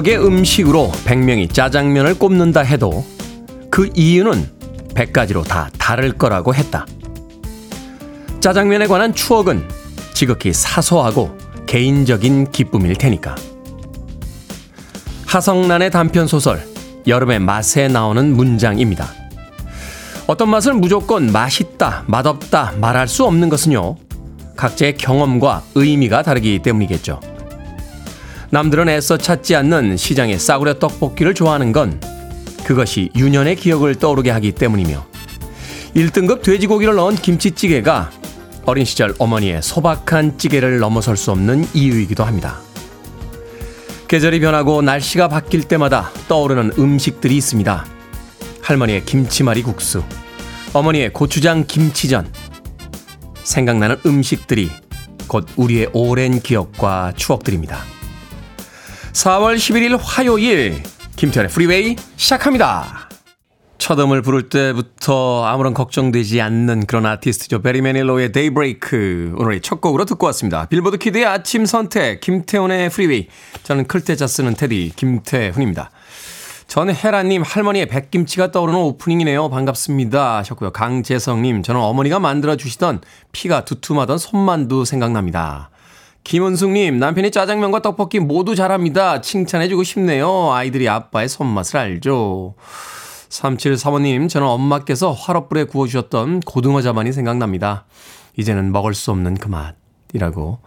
추억의 음식으로 100명이 짜장면을 꼽는다 해도 그 이유는 100가지로 다 다를 거라고 했다. 짜장면에 관한 추억은 지극히 사소하고 개인적인 기쁨일 테니까. 하성란의 단편 소설 여름의 맛에 나오는 문장입니다. 어떤 맛을 무조건 맛있다, 맛없다 말할 수 없는 것은요. 각자의 경험과 의미가 다르기 때문이겠죠. 남들은 애써 찾지 않는 시장의 싸구려 떡볶이를 좋아하는 건 그것이 유년의 기억을 떠오르게 하기 때문이며 1등급 돼지고기를 넣은 김치찌개가 어린 시절 어머니의 소박한 찌개를 넘어설 수 없는 이유이기도 합니다. 계절이 변하고 날씨가 바뀔 때마다 떠오르는 음식들이 있습니다. 할머니의 김치말이 국수, 어머니의 고추장 김치전. 생각나는 음식들이 곧 우리의 오랜 기억과 추억들입니다. 4월 11일 화요일 김태훈의 프리웨이 시작합니다. 첫 음을 부를 때부터 아무런 걱정되지 않는 그런 아티스트죠. 배리 매닐로의 Daybreak 오늘의 첫 곡으로 듣고 왔습니다. 빌보드 키드의 아침 선택 김태훈의 프리웨이 저는 클 태 자 쓰는 테디 김태훈입니다. 전혜라님 할머니의 백김치가 떠오르는 오프닝이네요. 반갑습니다 하셨고요. 강재성님 저는 어머니가 만들어 주시던 피가 두툼하던 손만두 생각납니다. 김은숙님, 남편이 짜장면과 떡볶이 모두 잘합니다. 칭찬해주고 싶네요. 아이들이 아빠의 손맛을 알죠. 3735님, 저는 엄마께서 화롯불에 구워주셨던 고등어 자반이 생각납니다. 이제는 먹을 수 없는 그 맛이라고.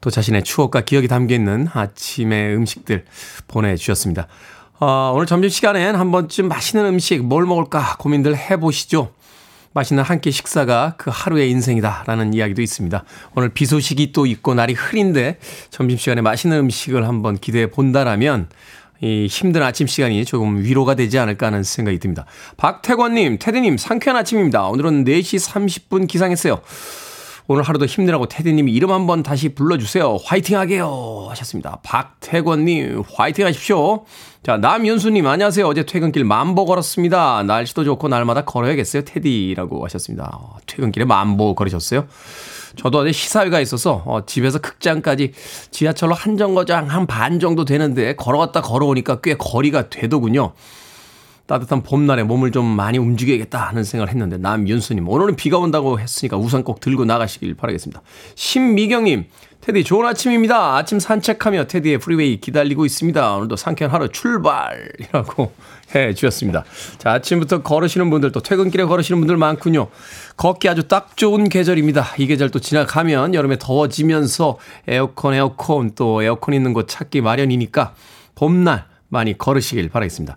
또 자신의 추억과 기억이 담겨있는 아침의 음식들 보내주셨습니다. 어, 오늘 점심시간엔 한 번쯤 맛있는 음식 뭘 먹을까 고민들 해보시죠. 맛있는 한 끼 식사가 그 하루의 인생이다라는 이야기도 있습니다. 오늘 비 소식이 또 있고 날이 흐린데 점심시간에 맛있는 음식을 한번 기대해 본다라면 이 힘든 아침 시간이 조금 위로가 되지 않을까 하는 생각이 듭니다. 박태권님, 테디님, 상쾌한 아침입니다. 오늘은 4시 30분 기상했어요. 오늘 하루도 힘내라고 테디님이 이름 한번 다시 불러주세요. 화이팅 하게요. 하셨습니다. 박태권님, 화이팅 하십시오. 자, 남윤수님, 안녕하세요. 어제 퇴근길 만보 걸었습니다. 날씨도 좋고 날마다 걸어야겠어요. 테디라고 하셨습니다. 어, 퇴근길에 만보 걸으셨어요? 저도 어제 시사회가 있어서 어, 집에서 극장까지 지하철로 한 정거장 한 반 정도 되는데 걸어갔다 걸어오니까 꽤 거리가 되더군요. 따뜻한 봄날에 몸을 좀 많이 움직여야겠다 하는 생각을 했는데 남윤수님 오늘은 비가 온다고 했으니까 우산 꼭 들고 나가시길 바라겠습니다. 신미경님 테디 좋은 아침입니다. 아침 산책하며 테디의 프리웨이 기다리고 있습니다. 오늘도 상쾌한 하루 출발이라고 해 주셨습니다. 자 아침부터 걸으시는 분들 또 퇴근길에 걸으시는 분들 많군요. 걷기 아주 딱 좋은 계절입니다. 이 계절 또 지나가면 여름에 더워지면서 에어컨 에어컨 또 에어컨 있는 곳 찾기 마련이니까 봄날 많이 걸으시길 바라겠습니다.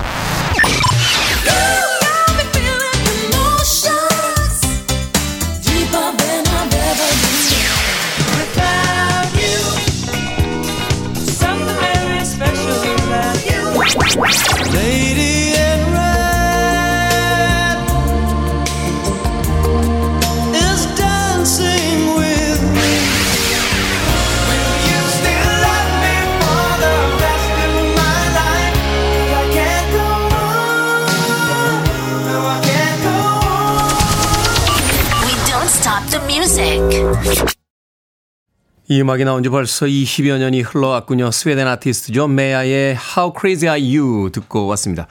이 음악이 나온 지 벌써 20여 년이 흘러왔군요. 스웨덴 아티스트죠. 메야의 How Crazy Are You 듣고 왔습니다.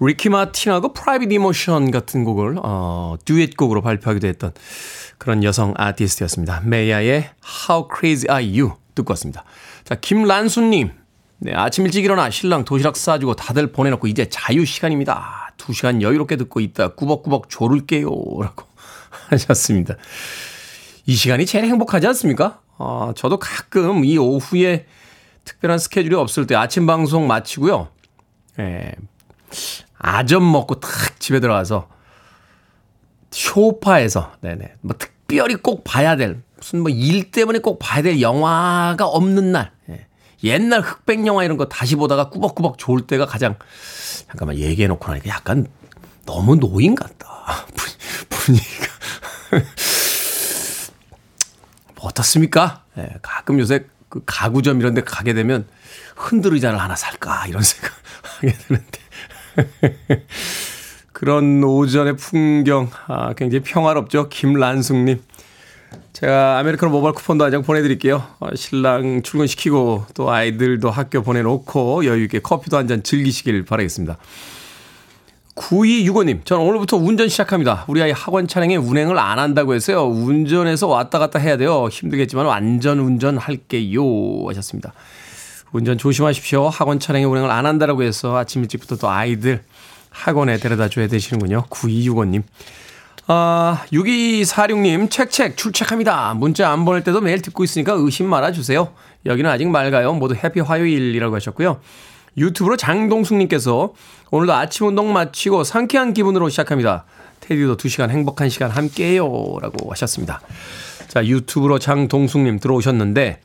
리키 마틴하고 Private Emotion 같은 곡을 어, 듀엣곡으로 발표하기도 했던 그런 여성 아티스트였습니다. 메야의 How Crazy Are You 듣고 왔습니다. 자, 김란수님. 네, 아침 일찍 일어나 신랑 도시락 싸주고 다들 보내놓고 이제 자유 시간입니다. 두 시간 여유롭게 듣고 있다. 꾸벅꾸벅 졸을게요. 라고 하셨습니다. 이 시간이 제일 행복하지 않습니까? 어, 저도 가끔 이 오후에 특별한 스케줄이 없을 때 아침 방송 마치고요. 예, 아점 먹고 탁 집에 들어가서 쇼파에서 네네 뭐 특별히 꼭 봐야 될 무슨 뭐 일 때문에 꼭 봐야 될 영화가 없는 날 예. 옛날 흑백 영화 이런 거 다시 보다가 꾸벅꾸벅 좋을 때가 가장 잠깐만 얘기해 놓고 나니까 약간 너무 노인 같다 분위기가 어떻습니까? 예, 가끔 요새 그 가구점 이런 데 가게 되면 흔들 의자를 하나 살까 이런 생각 하게 되는데 그런 오전의 풍경 아, 굉장히 평화롭죠. 김란숙님. 제가 아메리카노 모바일 쿠폰도 한 장 보내드릴게요. 어, 신랑 출근시키고 또 아이들도 학교 보내놓고 여유있게 커피도 한 잔 즐기시길 바라겠습니다. 9265님, 저는 오늘부터 운전 시작합니다. 우리 아이 학원 차량에 운행을 안 한다고 해서요. 운전해서 왔다 갔다 해야 돼요. 힘들겠지만 완전 운전 할게요. 하셨습니다. 운전 조심하십시오. 학원 차량에 운행을 안 한다라고 해서 아침 일찍부터 또 아이들 학원에 데려다 줘야 되시는군요. 9265님. 아, 6246님, 책책 출첵합니다. 문자 안 보낼 때도 매일 듣고 있으니까 의심 말아주세요. 여기는 아직 맑아요. 모두 해피 화요일이라고 하셨고요. 유튜브로 장동숙님께서 오늘도 아침 운동 마치고 상쾌한 기분으로 시작합니다. 테디도 2시간 행복한 시간 함께해요. 라고 하셨습니다. 자, 유튜브로 장동숙님 들어오셨는데,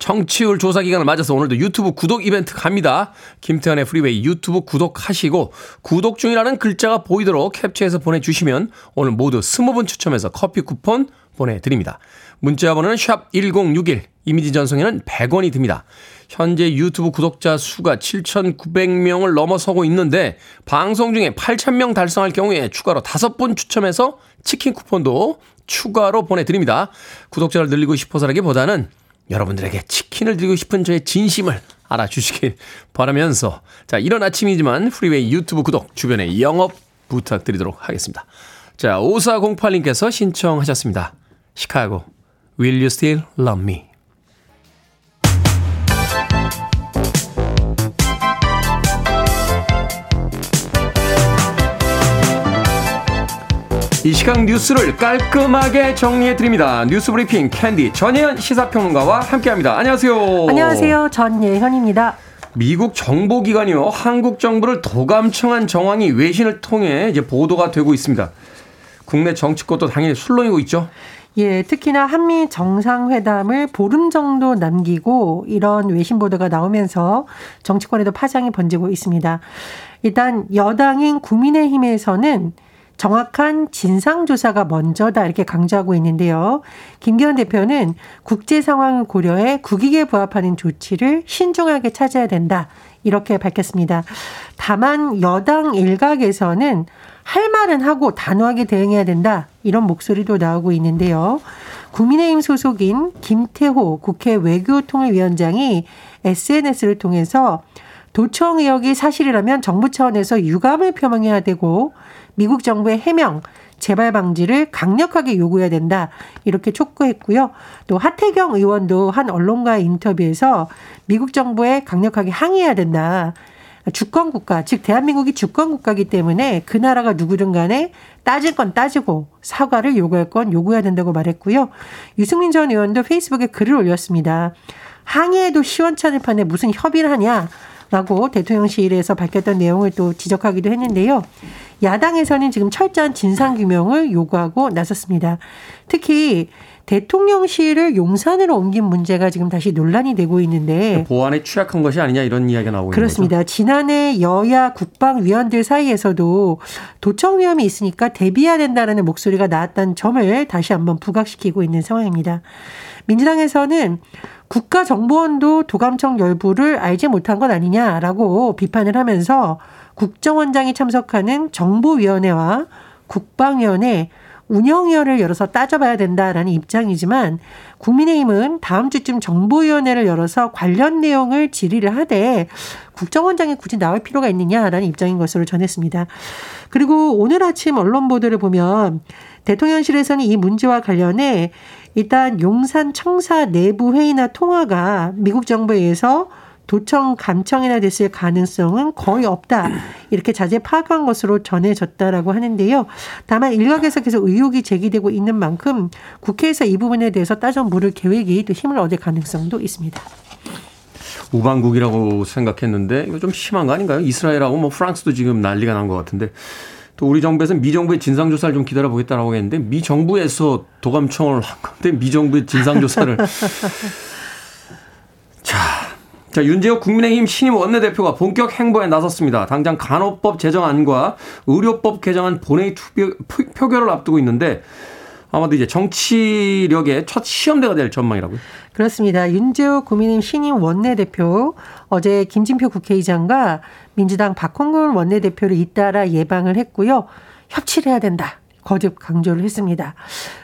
청취율 조사 기간을 맞아서 오늘도 유튜브 구독 이벤트 갑니다. 김태훈의 프리웨이 유튜브 구독하시고 구독 중이라는 글자가 보이도록 캡처해서 보내주시면 오늘 모두 20분 추첨해서 커피 쿠폰 보내드립니다. 문자 번호는 샵 1061, 이미지 전송에는 100원이 듭니다. 현재 유튜브 구독자 수가 7,900명을 넘어서고 있는데 방송 중에 8,000명 달성할 경우에 추가로 5분 추첨해서 치킨 쿠폰도 추가로 보내드립니다. 구독자를 늘리고 싶어서라기보다는 여러분들에게 치킨을 드리고 싶은 저의 진심을 알아주시길 바라면서 자 이런 아침이지만 프리웨이 유튜브 구독 주변에 영업 부탁드리도록 하겠습니다. 자 5408님께서 신청하셨습니다. 시카고 Will you still love me? 이 시각 뉴스를 깔끔하게 정리해 드립니다. 뉴스 브리핑 캔디 전예현 시사평론가와 함께합니다. 안녕하세요. 안녕하세요. 전예현입니다. 미국 정보기관이요 한국 정부를 도감청한 정황이 외신을 통해 이제 보도가 되고 있습니다. 국내 정치권도 당연히 술렁이고 있죠. 예, 특히나 한미 정상회담을 보름 정도 남기고 이런 외신 보도가 나오면서 정치권에도 파장이 번지고 있습니다. 일단 여당인 국민의힘에서는 정확한 진상조사가 먼저다 이렇게 강조하고 있는데요. 김기현 대표는 국제 상황을 고려해 국익에 부합하는 조치를 신중하게 찾아야 된다. 이렇게 밝혔습니다. 다만 여당 일각에서는 할 말은 하고 단호하게 대응해야 된다. 이런 목소리도 나오고 있는데요. 국민의힘 소속인 김태호 국회 외교통일위원장이 SNS를 통해서 도청 의혹이 사실이라면 정부 차원에서 유감을 표명해야 되고 미국 정부의 해명, 재발 방지를 강력하게 요구해야 된다. 이렇게 촉구했고요. 또 하태경 의원도 한 언론과의 인터뷰에서 미국 정부에 강력하게 항의해야 된다. 주권 국가, 즉 대한민국이 주권 국가이기 때문에 그 나라가 누구든 간에 따질 건 따지고 사과를 요구할 건 요구해야 된다고 말했고요. 유승민 전 의원도 페이스북에 글을 올렸습니다. 항의에도 시원찮을 판에 무슨 협의를 하냐? 라고 대통령실에서 밝혔던 내용을 또 지적하기도 했는데요. 야당에서는 지금 철저한 진상규명을 요구하고 나섰습니다. 특히 대통령실을 용산으로 옮긴 문제가 지금 다시 논란이 되고 있는데 보안에 취약한 것이 아니냐 이런 이야기가 나오고 그렇습니다. 있는 거죠. 지난해 여야 국방위원들 사이에서도 도청 위험이 있으니까 대비해야 된다라는 목소리가 나왔다는 점을 다시 한번 부각시키고 있는 상황입니다. 민주당에서는 국가정보원도 도감청 열부를 알지 못한 것 아니냐라고 비판을 하면서 국정원장이 참석하는 정보위원회와 국방위원회 운영위원회를 열어서 따져봐야 된다라는 입장이지만 국민의힘은 다음 주쯤 정보위원회를 열어서 관련 내용을 질의를 하되 국정원장이 굳이 나올 필요가 있느냐라는 입장인 것으로 전했습니다. 그리고 오늘 아침 언론 보도를 보면 대통령실에서는 이 문제와 관련해 일단 용산 청사 내부 회의나 통화가 미국 정부에 의해서 도청 감청이나 됐을 가능성은 거의 없다. 이렇게 자제 파악한 것으로 전해졌다라고 하는데요. 다만 일각에서 계속 의혹이 제기되고 있는 만큼 국회에서 이 부분에 대해서 따져 물을 계획이 또 힘을 얻을 가능성도 있습니다. 우방국이라고 생각했는데 이거 좀 심한 거 아닌가요? 이스라엘하고 뭐 프랑스도 지금 난리가 난 것 같은데 또 우리 정부에서는 미 정부의 진상조사를 좀 기다려보겠다라고 했는데 미 정부에서 도감청을 한 건데 미 정부의 진상조사를 자, 자 윤재호 국민의힘 신임 원내대표가 본격 행보에 나섰습니다. 당장 간호법 제정안과 의료법 개정안 본회의 투표, 표결을 앞두고 있는데 아마도 이제 정치력의 첫 시험대가 될 전망이라고요. 그렇습니다. 윤재호 국민의힘 신임 원내대표 어제 김진표 국회의장과 민주당 박홍근 원내대표를 잇따라 예방을 했고요. 협치를 해야 된다. 거듭 강조를 했습니다.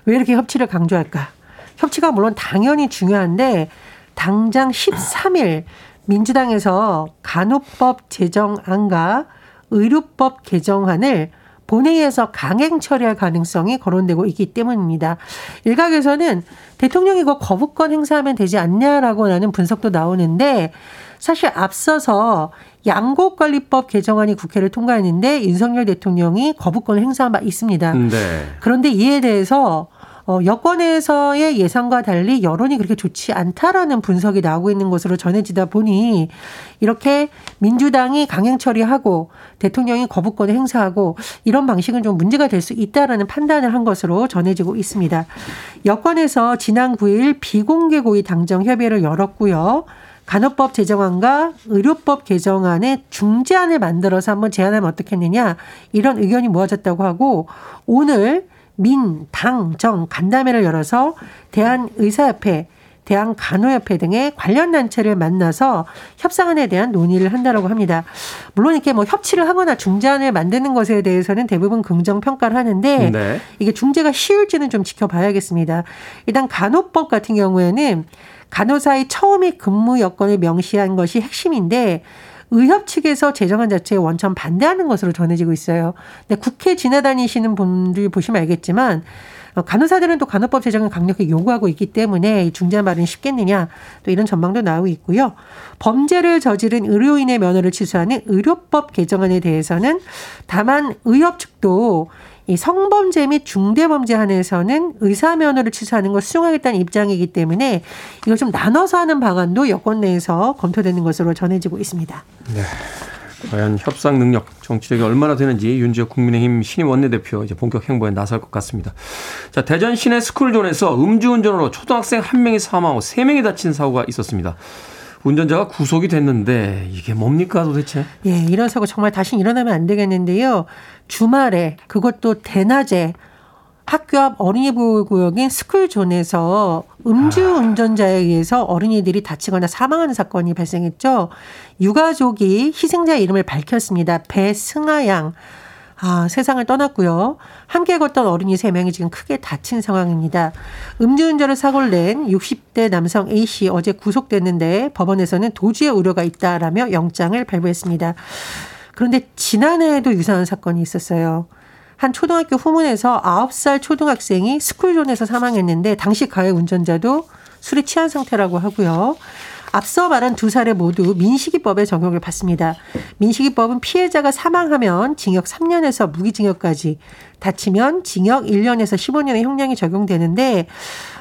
왜 이렇게 협치를 강조할까? 협치가 물론 당연히 중요한데 당장 13일 민주당에서 간호법 제정안과 의료법 개정안을 본회의에서 강행 처리할 가능성이 거론되고 있기 때문입니다. 일각에서는 대통령이 이거 거부권 행사하면 되지 않냐라고 하는 분석도 나오는데 사실 앞서서 양곡관리법 개정안이 국회를 통과했는데 윤석열 대통령이 거부권 행사한 바 있습니다. 네. 그런데 이에 대해서 어, 여권에서의 예상과 달리 여론이 그렇게 좋지 않다라는 분석이 나오고 있는 것으로 전해지다 보니 이렇게 민주당이 강행 처리하고 대통령이 거부권을 행사하고 이런 방식은 좀 문제가 될 수 있다라는 판단을 한 것으로 전해지고 있습니다. 여권에서 지난 9일 비공개 고의 당정 협의를 열었고요. 간호법 제정안과 의료법 개정안의 중재안을 만들어서 한번 제안하면 어떻겠느냐 이런 의견이 모아졌다고 하고 오늘 민, 당, 정 간담회를 열어서 대한의사협회, 대한간호협회 등의 관련 단체를 만나서 협상안에 대한 논의를 한다라고 합니다. 물론 이렇게 뭐 협치를 하거나 중재안을 만드는 것에 대해서는 대부분 긍정 평가를 하는데 네. 이게 중재가 쉬울지는 좀 지켜봐야겠습니다. 일단 간호법 같은 경우에는 간호사의 처음에 근무 여건을 명시한 것이 핵심인데 의협 측에서 제정안 자체에 원천 반대하는 것으로 전해지고 있어요. 근데 국회 지나다니시는 분들 보시면 알겠지만 어, 간호사들은 또 간호법 제정을 강력히 요구하고 있기 때문에 중재 말은 쉽겠느냐 또 이런 전망도 나오고 있고요. 범죄를 저지른 의료인의 면허를 취소하는 의료법 개정안에 대해서는 다만 의협 측도 이 성범죄 및 중대범죄 한에서는 의사 면허를 취소하는 걸 수용하겠다는 입장이기 때문에 이걸 좀 나눠서 하는 방안도 여권 내에서 검토되는 것으로 전해지고 있습니다. 네. 과연 협상 능력, 정치력이 얼마나 되는지 윤지혁 국민의힘 신임 원내대표 이제 본격 행보에 나설 것 같습니다. 자, 대전 시내 스쿨존에서 음주운전으로 초등학생 한 명이 사망하고 세 명이 다친 사고가 있었습니다. 운전자가 구속이 됐는데 이게 뭡니까 도대체? 예, 이런 사고 정말 다시 일어나면 안 되겠는데요. 주말에 그것도 대낮에 학교 앞 어린이 보호구역인 스쿨존에서 음주 운전자에 의해서 어린이들이 다치거나 사망하는 사건이 발생했죠. 유가족이 희생자 이름을 밝혔습니다. 배승아 양. 아, 세상을 떠났고요. 함께 걷던 어린이 3명이 지금 크게 다친 상황입니다. 음주운전을 사고를 낸 60대 남성 A씨 어제 구속됐는데 법원에서는 도주의 우려가 있다라며 영장을 발부했습니다. 그런데 지난해에도 유사한 사건이 있었어요. 한 초등학교 후문에서 9살 초등학생이 스쿨존에서 사망했는데 당시 가해 운전자도 술에 취한 상태라고 하고요. 앞서 말한 두 사례 모두 민식이법에 적용을 받습니다. 민식이법은 피해자가 사망하면 징역 3년에서 무기징역까지 다치면 징역 1년에서 15년의 형량이 적용되는데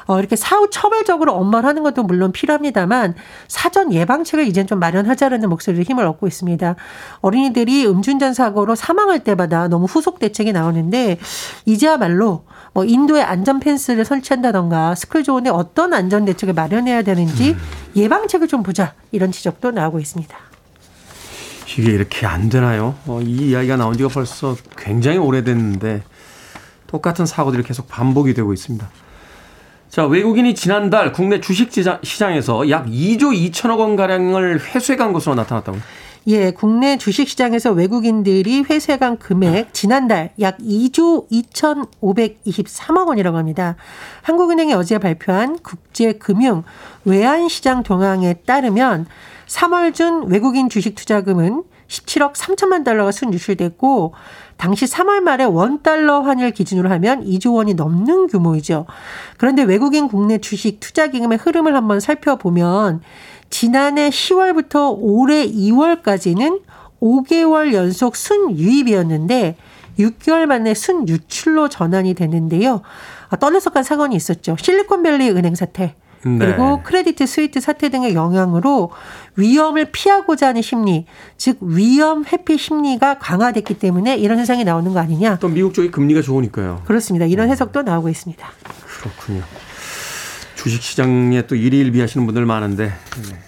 어, 이렇게 사후 처벌적으로 엄벌 하는 것도 물론 필요합니다만 사전 예방책을 이젠 좀 마련하자라는 목소리로 힘을 얻고 있습니다. 어린이들이 음주운전 사고로 사망할 때마다 너무 후속 대책이 나오는데 이제야말로 뭐 인도에 안전 펜스를 설치한다던가 스쿨 존에 어떤 안전 대책을 마련해야 되는지 음. 예방책을 좀 보자 이런 지적도 나오고 있습니다. 이게 이렇게 안 되나요? 어, 이 이야기가 나온 지가 벌써 굉장히 오래됐는데 똑같은 사고들이 계속 반복이 되고 있습니다. 자, 외국인이 지난달 국내 주식 시장에서 약 2조 2천억 원 가량을 회수해간 것으로 나타났다고요? 예, 국내 주식 시장에서 외국인들이 회수해간 금액 지난달 약 2조 2,523억 원이라고 합니다. 한국은행이 어제 발표한 국제금융 외환시장 동향에 따르면 3월 준 외국인 주식 투자금은 17억 3천만 달러가 순유출됐고 당시 3월 말에 원 달러 환율 기준으로 하면 2조 원이 넘는 규모이죠. 그런데 외국인 국내 주식 투자 기금의 흐름을 한번 살펴보면 지난해 10월부터 올해 2월까지는 5개월 연속 순유입이었는데 6개월 만에 순유출로 전환이 됐는데요. 아, 떠들썩한 사건이 있었죠. 실리콘밸리 은행 사태. 네. 그리고 크레디트 스위스 사태 등의 영향으로 위험을 피하고자 하는 심리, 즉 위험 회피 심리가 강화됐기 때문에 이런 현상이 나오는 거 아니냐. 또 미국 쪽이 금리가 좋으니까요. 그렇습니다. 이런 음. 해석도 나오고 있습니다. 그렇군요. 주식 시장에 또 일일비하시는 분들 많은데 네.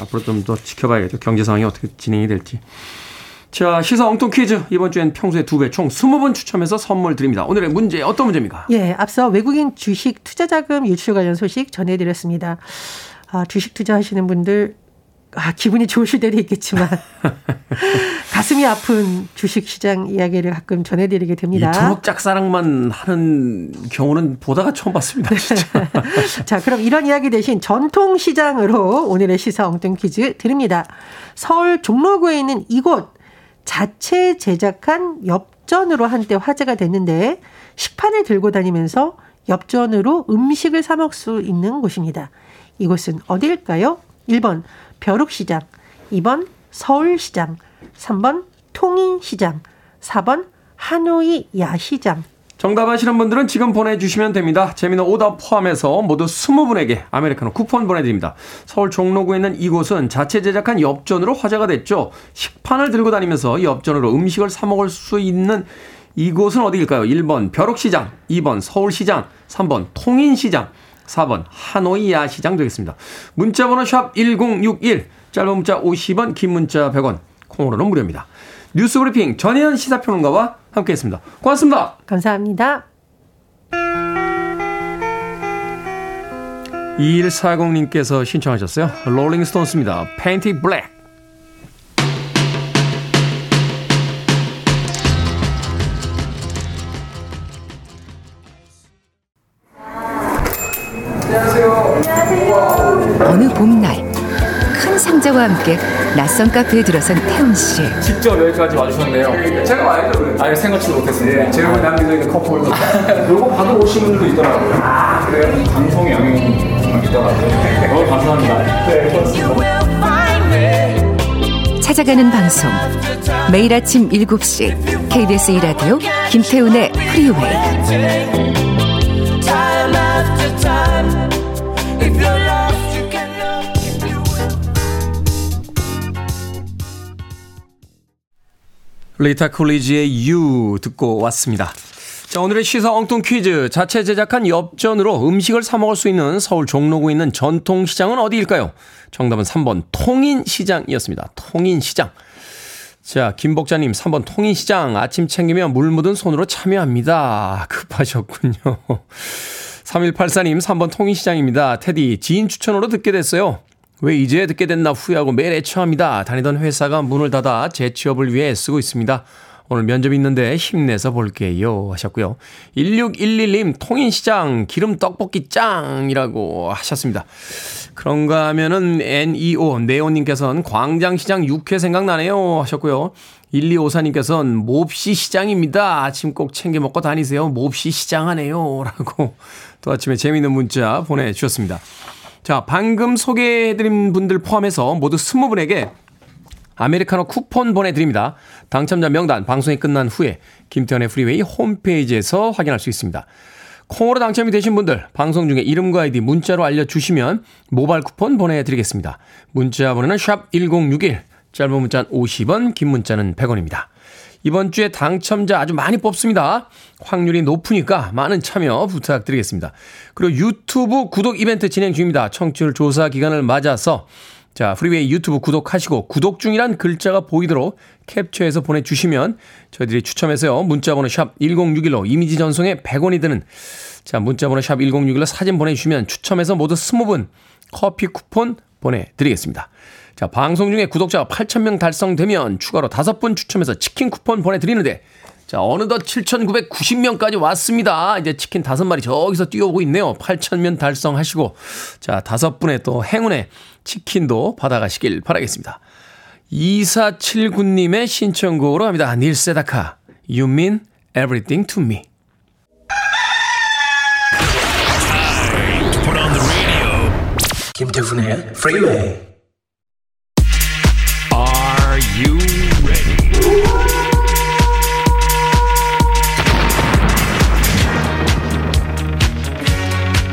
앞으로 좀 더 지켜봐야겠죠. 경제 상황이 어떻게 진행이 될지. 자, 시사 엉뚱 퀴즈. 이번 주엔 평소에 두 배 총 20분 추첨해서 선물 드립니다. 오늘의 문제 어떤 문제입니까? 예, 앞서 외국인 주식 투자 자금 유출 관련 소식 전해드렸습니다. 아, 주식 투자하시는 분들 아, 기분이 좋으실 때도 있겠지만 가슴이 아픈 주식 시장 이야기를 가끔 전해드리게 됩니다. 이토록 짝사랑만 하는 경우는 보다가 처음 봤습니다. 자, 그럼 이런 이야기 대신 전통 시장으로 오늘의 시사 엉뚱 퀴즈 드립니다. 서울 종로구에 있는 이곳 자체 제작한 엽전으로 한때 화제가 됐는데 식판을 들고 다니면서 엽전으로 음식을 사 먹을 수 있는 곳입니다. 이곳은 어디일까요? 1번 벼룩시장, 2번 서울시장, 3번 통인시장, 4번 하노이 야시장. 정답 아시는 분들은 지금 보내주시면 됩니다. 재미는 오답 포함해서 모두 20분에게 아메리카노 쿠폰 보내드립니다. 서울 종로구에 있는 이곳은 자체 제작한 엽전으로 화제가 됐죠. 식판을 들고 다니면서 엽전으로 음식을 사 먹을 수 있는 이곳은 어디일까요? 1번 벼룩시장, 2번 서울시장, 3번 통인시장, 4번 하노이 야시장 되겠습니다. 문자번호 샵 1061, 짧은 문자 50원, 긴 문자 100원, 콩으로는 무료입니다. 뉴스브리핑 전혜연 시사평론가와 함께 했습니다. 고맙습니다. 감사합니다. 2140님께서 신청하셨어요. 롤링스톤스입니다. Painted Black. 어느 봄날 큰 상자와 함께 낯선 카페에 들어선 태훈 씨. 직접 여기까지 와주셨네요. 제가 와야죠. 그래. 아예 생각지도 못했습니다. 예, 제가 남겨져 있는 커플. 요거 받아 오신 분들도 있더라고요. 아, 그래요? 방송의 영향이 있더라고요. 너무 감사합니다. 네, 그렇습니다. 찾아가는 방송 매일 아침 7시 KBS 2라디오 김태훈의 프리웨이 리타 콜리지의 You 듣고 왔습니다. 자, 오늘의 시사 엉뚱 퀴즈. 자체 제작한 엽전으로 음식을 사먹을 수 있는 서울 종로구에 있는 전통시장은 어디일까요? 정답은 3번 통인시장이었습니다. 통인시장. 자, 김복자님 3번 통인시장. 아침 챙기며 물 묻은 손으로 참여합니다. 급하셨군요. 3184님 3번 통인시장입니다. 테디 지인 추천으로 듣게 됐어요. 왜 이제 듣게 됐나 후회하고 매일 애처합니다. 다니던 회사가 문을 닫아 재취업을 위해 쓰고 있습니다. 오늘 면접 있는데 힘내서 볼게요. 하셨고요. 1611님, 통인시장, 기름 떡볶이 짱이라고 하셨습니다. 그런가 하면은 NEO, 네오님께서는 광장시장 육회 생각나네요. 하셨고요. 1254님께서는 몹시 시장입니다. 아침 꼭 챙겨 먹고 다니세요. 몹시 시장하네요. 라고 또 아침에 재미있는 문자 보내주셨습니다. 자, 방금 소개해드린 분들 포함해서 모두 20분에게 아메리카노 쿠폰 보내드립니다. 당첨자 명단 방송이 끝난 후에 김태훈의 프리웨이 홈페이지에서 확인할 수 있습니다. 콩으로 당첨이 되신 분들 방송 중에 이름과 아이디 문자로 알려주시면 모바일 쿠폰 보내드리겠습니다. 문자 번호는 샵 1061, 짧은 문자는 50원, 긴 문자는 100원입니다. 이번 주에 당첨자 아주 많이 뽑습니다. 확률이 높으니까 많은 참여 부탁드리겠습니다. 그리고 유튜브 구독 이벤트 진행 중입니다. 청취율 조사 기간을 맞아서 자, 프리웨이 유튜브 구독하시고 구독 중이란 글자가 보이도록 캡처해서 보내주시면 저희들이 추첨해서요. 문자번호 샵 1061로 이미지 전송에 100원이 드는 자, 문자번호 샵 1061로 사진 보내주시면 추첨해서 모두 20분 커피 쿠폰 보내드리겠습니다. 자, 방송 중에 구독자가 8,000명 달성되면 추가로 5분 추첨해서 치킨 쿠폰 보내드리는데 자, 어느덧 7,990명까지 왔습니다. 이제 치킨 5마리 저기서 뛰어오고 있네요. 8,000명 달성하시고 자, 5분의 또 행운의 치킨도 받아가시길 바라겠습니다. 2479님의 신청곡으로 합니다. 닐세다카, You mean everything to me. 김태훈의 프리웨이 Are you ready?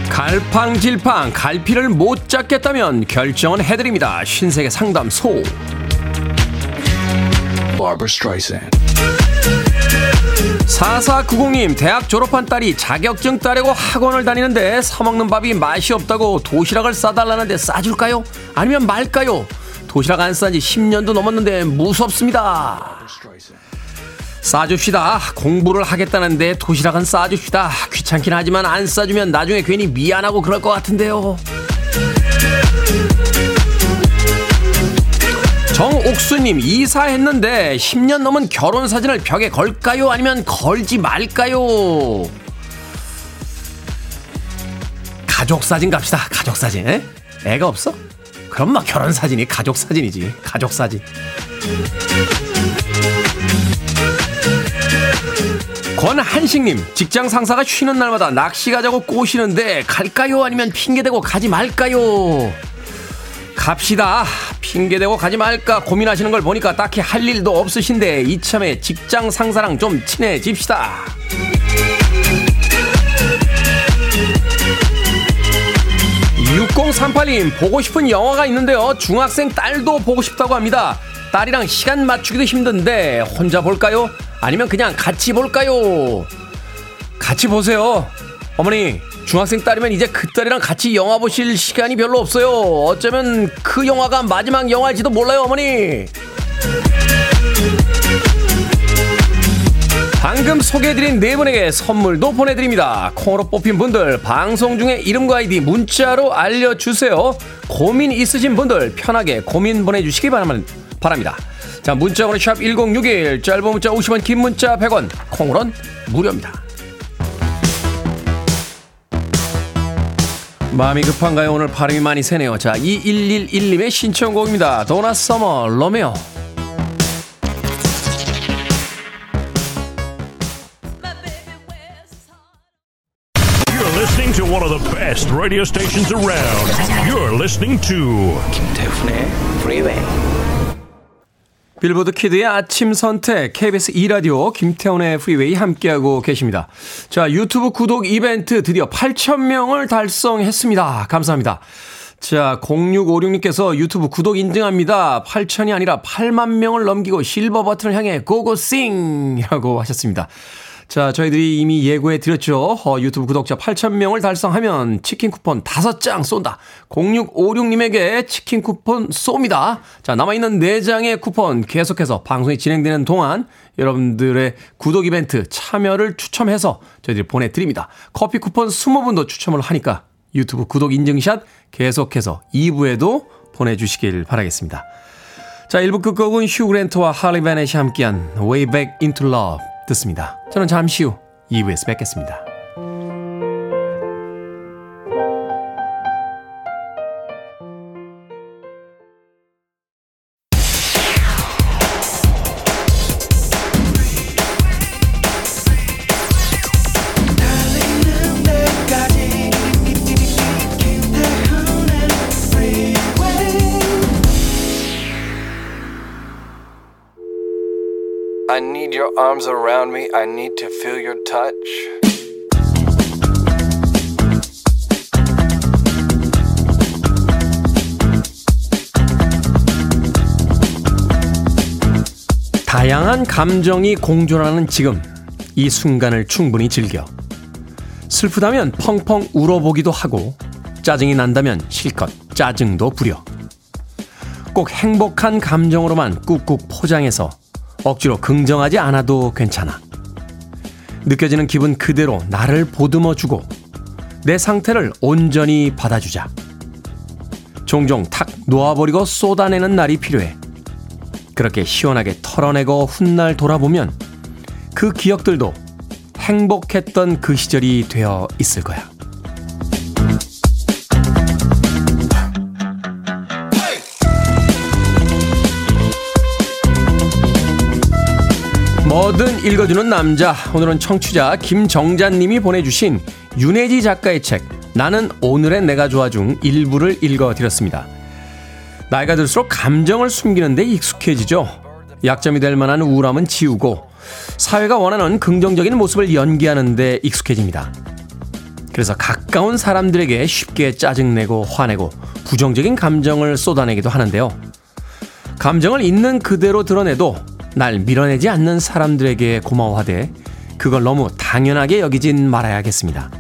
갈팡질팡 갈피를 못 잡겠다면 결정은 해드립니다. 신세계 상담소. Barbara Streisand 4490님, 대학 졸업한 딸이 자격증 따려고 학원을 다니는데 사먹는 밥이 맛이 없다고 도시락을 싸달라는데 싸줄까요? 아니면 말까요? 도시락 안 싼 지 10년도 넘었는데 무섭습니다. 싸줍시다. 공부를 하겠다는데 도시락은 싸줍시다. 귀찮긴 하지만 안 싸주면 나중에 괜히 미안하고 그럴 것 같은데요. 정옥수님 이사했는데 10년 넘은 결혼 사진을 벽에 걸까요? 아니면 걸지 말까요? 가족 사진 갑시다. 가족 사진. 에? 애가 없어? 그럼 막 결혼 사진이 가족 사진이지. 가족 사진. 권한식님 직장 상사가 쉬는 날마다 낚시 가자고 꼬시는데 갈까요? 아니면 핑계대고 가지 말까요? 갑시다. 핑계대고 가지 말까 고민하시는 걸 보니까 딱히 할 일도 없으신데 이참에 직장 상사랑 좀 친해집시다. 6038님 보고 싶은 영화가 있는데요. 중학생 딸도 보고 싶다고 합니다. 딸이랑 시간 맞추기도 힘든데 혼자 볼까요? 아니면 그냥 같이 볼까요? 같이 보세요. 어머니, 중학생 딸이면 이제 그 딸이랑 같이 영화 보실 시간이 별로 없어요. 어쩌면 그 영화가 마지막 영화일지도 몰라요, 어머니. 방금 소개해드린 네 분에게 선물도 보내드립니다. 콩으로 뽑힌 분들 방송 중에 이름과 아이디 문자로 알려주세요. 고민 있으신 분들 편하게 고민 보내주시기 바랍니다. 자 문자 번호 샵 1061 짧은 문자 50원 긴 문자 100원 콩으론 무료입니다. 마음이 급한가요? 오늘 바람이 많이 새네요. 자 2111님의 신청곡입니다. 도나 서머 로메오 one of the best radio stations around. You're listening to 김태훈의 Freeway. 빌보드 키드의 아침 선택 KBS 2 라디오 김태훈의 프리웨이 함께하고 계십니다. 자 유튜브 구독 이벤트 드디어 8,000명을 달성했습니다. 감사합니다. 자 0656님께서 유튜브 구독 인증합니다. 8,000이 아니라 8만 명을 넘기고 실버 버튼을 향해 고고싱 이라고 하셨습니다. 자, 저희들이 이미 예고해 드렸죠. 어, 유튜브 구독자 8,000명을 달성하면 치킨 쿠폰 5장 쏜다. 0656님에게 치킨 쿠폰 쏩니다. 자, 남아있는 4장의 쿠폰 계속해서 방송이 진행되는 동안 여러분들의 구독 이벤트 참여를 추첨해서 저희들이 보내드립니다. 커피 쿠폰 20분도 추첨을 하니까 유튜브 구독 인증샷 계속해서 2부에도 보내주시길 바라겠습니다. 자, 1부 끝곡은 휴 그랜트와 할리 베넷이 함께한 Way Back Into Love 듣습니다. 저는 잠시 후 2부에서 뵙겠습니다. Arms around me. I need to feel your touch. 다양한 감정이 공존하는 지금 이 순간을 충분히 즐겨 슬프다면 펑펑 울어보기도 하고 짜증이 난다면 실컷 짜증도 부려 꼭 행복한 감정으로만 꾹꾹 포장해서 억지로 긍정하지 않아도 괜찮아. 느껴지는 기분 그대로 나를 보듬어 주고 내 상태를 온전히 받아주자. 종종 탁 놓아버리고 쏟아내는 날이 필요해. 그렇게 시원하게 털어내고 훗날 돌아보면 그 기억들도 행복했던 그 시절이 되어 있을 거야. 뭐든 읽어주는 남자. 오늘은 청취자 김정자님이 보내주신 윤혜지 작가의 책 나는 오늘의 내가 좋아 중 일부를 읽어드렸습니다. 나이가 들수록 감정을 숨기는 데 익숙해지죠. 약점이 될 만한 우울함은 지우고 사회가 원하는 긍정적인 모습을 연기하는 데 익숙해집니다. 그래서 가까운 사람들에게 쉽게 짜증내고 화내고 부정적인 감정을 쏟아내기도 하는데요. 감정을 있는 그대로 드러내도 날 밀어내지 않는 사람들에게 고마워하되 그걸 너무 당연하게 여기진 말아야겠습니다.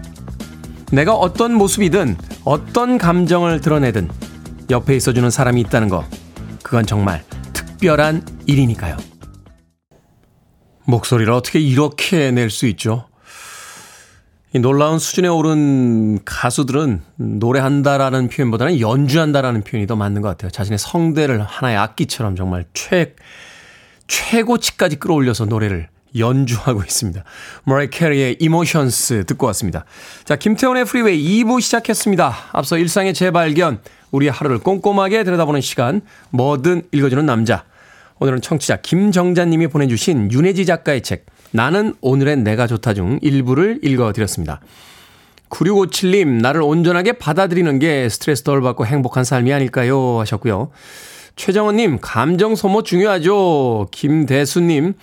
내가 어떤 모습이든 어떤 감정을 드러내든 옆에 있어주는 사람이 있다는 거 그건 정말 특별한 일이니까요. 목소리를 어떻게 이렇게 낼 수 있죠? 이 놀라운 수준에 오른 가수들은 노래한다라는 표현보다는 연주한다라는 표현이 더 맞는 것 같아요. 자신의 성대를 하나의 악기처럼 정말 최, 최고치까지 끌어올려서 노래를 연주하고 있습니다. 머라이 캐리의 Emotions 듣고 왔습니다. 자, 김태훈의 프리웨이 2부 시작했습니다. 앞서 일상의 재발견, 우리의 하루를 꼼꼼하게 들여다보는 시간, 뭐든 읽어주는 남자. 오늘은 청취자 김정자님이 보내주신 윤혜지 작가의 책, 나는 오늘의 내가 좋다 중 일부를 읽어드렸습니다. 9657님, 나를 온전하게 받아들이는 게 스트레스 덜 받고 행복한 삶이 아닐까요? 하셨고요. 최정원님, 감정 소모 중요하죠. 김대수님,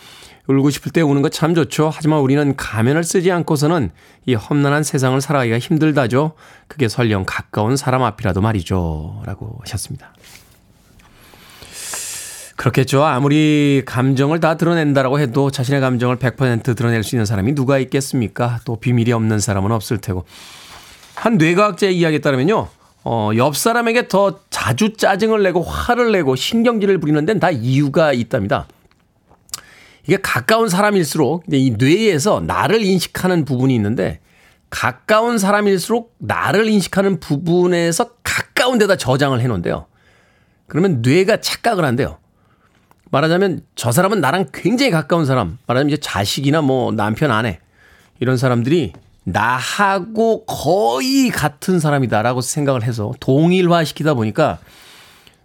울고 싶을 때 우는 거 참 좋죠. 하지만 우리는 가면을 쓰지 않고서는 이 험난한 세상을 살아가기가 힘들다죠. 그게 설령 가까운 사람 앞이라도 말이죠. 라고 하셨습니다. 그렇겠죠. 아무리 감정을 다 드러낸다라고 해도 자신의 감정을 100% 드러낼 수 있는 사람이 누가 있겠습니까? 또 비밀이 없는 사람은 없을 테고. 한 뇌과학자의 이야기에 따르면요. 어, 옆 사람에게 더 자주 짜증을 내고 화를 내고 신경질을 부리는 데는 다 이유가 있답니다. 이게 가까운 사람일수록 이 뇌에서 나를 인식하는 부분이 있는데 가까운 사람일수록 나를 인식하는 부분에서 가까운 데다 저장을 해 놓은데요. 그러면 뇌가 착각을 한대요. 말하자면 저 사람은 나랑 굉장히 가까운 사람, 말하자면 이제 자식이나 뭐 남편 아내 이런 사람들이 나하고 거의 같은 사람이다라고 생각을 해서 동일화 시키다 보니까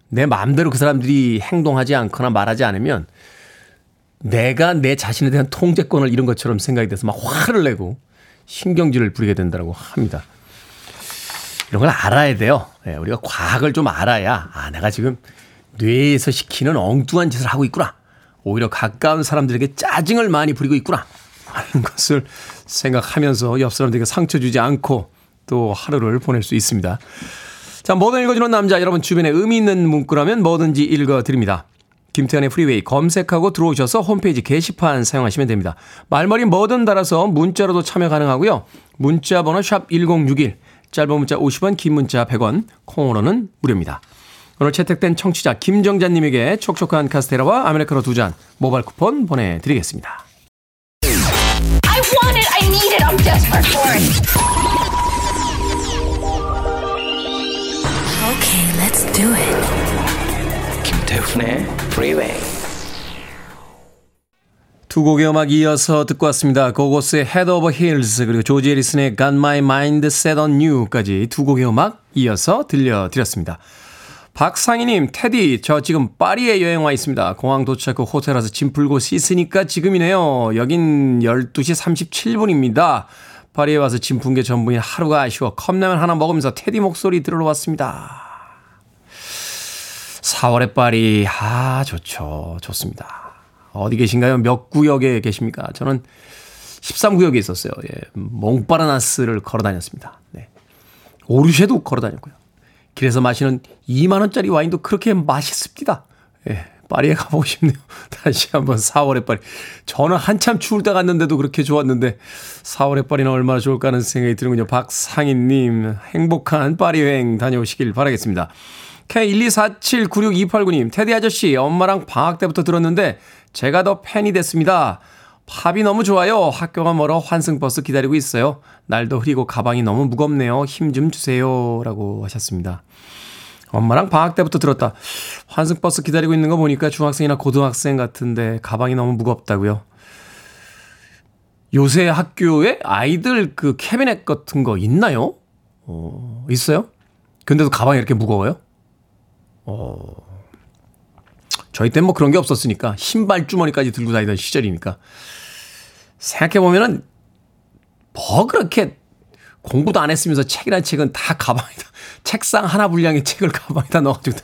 내 마음대로 그 사람들이 행동하지 않거나 말하지 않으면 내가 내 자신에 대한 통제권을 잃은 것처럼 생각이 돼서 막 화를 내고 신경질을 부리게 된다고 합니다. 이런 걸 알아야 돼요. 네, 우리가 과학을 좀 알아야 아 내가 지금 뇌에서 시키는 엉뚱한 짓을 하고 있구나. 오히려 가까운 사람들에게 짜증을 많이 부리고 있구나. 하는 것을 생각하면서 옆 사람들에게 상처 주지 않고 또 하루를 보낼 수 있습니다. 자, 뭐든 읽어주는 남자, 여러분 주변에 의미 있는 문구라면 뭐든지 읽어드립니다. 김태현의 프리웨이 검색하고 들어오셔서 홈페이지 게시판 사용하시면 됩니다. 말머리 뭐든 달아서 문자로도 참여 가능하고요. 문자 번호 샵 1061, 짧은 문자 50원, 긴 문자 100원, 콩으로는 무료입니다. 오늘 채택된 청취자 김정자님에게 촉촉한 카스테라와 아메리카노 두 잔 모바일 쿠폰 보내드리겠습니다. I want it. I need it. I'm desperate for it. Okay, let's do it. 김태훈의 Freeway. 두 곡의 음악 이어서 듣고 왔습니다. 고고스의 Head Over Heels 그리고 조지 에리슨의 Got My Mind Set On You까지 두 곡의 음악 이어서 들려드렸습니다. 박상희님, 테디, 저 지금 파리에 여행 와 있습니다. 공항 도착 후 호텔 와서 짐 풀고 씻으니까 지금이네요. 여긴 12시 37분입니다. 파리에 와서 짐 푼 게 전부인 하루가 아쉬워 컵라면 하나 먹으면서 테디 목소리 들으러 왔습니다. 4월의 파리, 아, 좋죠. 좋습니다. 어디 계신가요? 몇 구역에 계십니까? 저는 13구역에 있었어요. 예. 몽파르나스를 걸어 다녔습니다. 네. 오르쉐도 걸어 다녔고요. 길에서 마시는 2만원짜리 와인도 그렇게 맛있습니다. 예. 파리에 가보고 싶네요. 다시 한번 4월의 파리. 저는 한참 추울 때 갔는데도 그렇게 좋았는데 4월의 파리는 얼마나 좋을까 하는 생각이 드는군요. 박상인님, 행복한 파리 여행 다녀오시길 바라겠습니다. K124796289님, 테디 아저씨, 엄마랑 방학 때부터 들었는데 제가 더 팬이 됐습니다. 팝이 너무 좋아요. 학교가 멀어 환승버스 기다리고 있어요. 날도 흐리고 가방이 너무 무겁네요. 힘 좀 주세요. 라고 하셨습니다. 엄마랑 방학 때부터 들었다. 환승버스 기다리고 있는 거 보니까 중학생이나 고등학생 같은데 가방이 너무 무겁다고요. 요새 학교에 아이들 그 캐비넷 같은 거 있나요? 어, 있어요? 근데도 가방이 이렇게 무거워요? 어, 저희 땐 뭐 그런 게 없었으니까 신발 주머니까지 들고 다니던 시절이니까. 생각해보면은 뭐 그렇게 공부도 안 했으면서 책이란 책은 다 가방에다 책상 하나 분량의 책을 가방에다 넣어가지고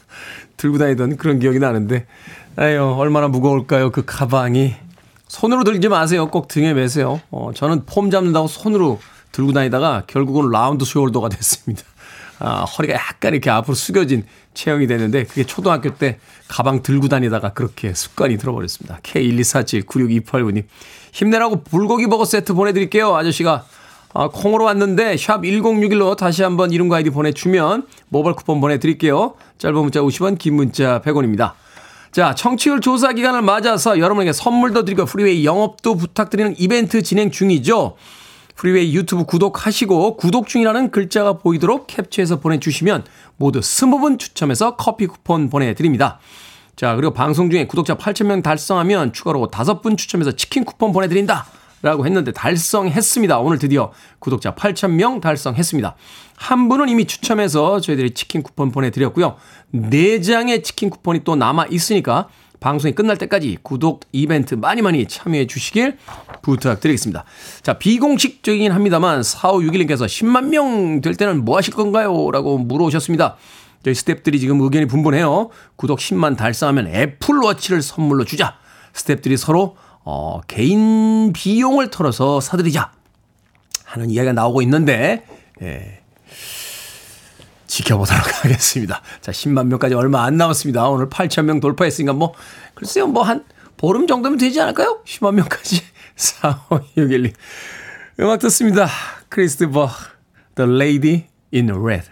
들고 다니던 그런 기억이 나는데. 아유 얼마나 무거울까요 그 가방이. 손으로 들지 마세요. 꼭 등에 매세요. 어, 저는 폼 잡는다고 손으로 들고 다니다가 결국은 라운드 숄더가 됐습니다 아, 허리가 약간 이렇게 앞으로 숙여진 체형이 되는데 그게 초등학교 때 가방 들고 다니다가 그렇게 습관이 들어버렸습니다. K124796289님. 힘내라고 불고기 버거 세트 보내드릴게요. 아저씨가 아, 콩으로 왔는데 샵 1061로 다시 한번 이름과 아이디 보내주면 모바일 쿠폰 보내드릴게요. 짧은 문자 50원 긴 문자 100원입니다. 자, 청취율 조사 기간을 맞아서 여러분에게 선물도 드리고 프리웨이 영업도 부탁드리는 이벤트 진행 중이죠. 프리웨이 유튜브 구독하시고 구독 중이라는 글자가 보이도록 캡처해서 보내주시면 모두 20분 추첨해서 커피 쿠폰 보내드립니다. 자, 그리고 방송 중에 구독자 8,000명 달성하면 추가로 5분 추첨해서 치킨 쿠폰 보내드린다. 라고 했는데 달성했습니다. 오늘 드디어 구독자 8,000명 달성했습니다. 한 분은 이미 추첨해서 저희들이 치킨 쿠폰 보내드렸고요. 4장의 치킨 쿠폰이 또 남아 있으니까 방송이 끝날 때까지 구독 이벤트 많이 많이 참여해 주시길 부탁드리겠습니다. 자, 비공식적이긴 합니다만 4561님께서 10만 명 될 때는 뭐 하실 건가요? 라고 물어오셨습니다. 저희 스탭들이 지금 의견이 분분해요. 구독 10만 달성하면 애플워치를 선물로 주자. 스탭들이 서로 어, 개인 비용을 털어서 사드리자 하는 이야기가 나오고 있는데 예. 지켜보도록 하겠습니다. 자, 10만 명까지 얼마 안 남았습니다. 오늘 8천 명 돌파했으니까 뭐 글쎄요, 뭐 한 보름 정도면 되지 않을까요? 10만 명까지 4561님 음악 듣습니다. 크리스토퍼 The Lady in Red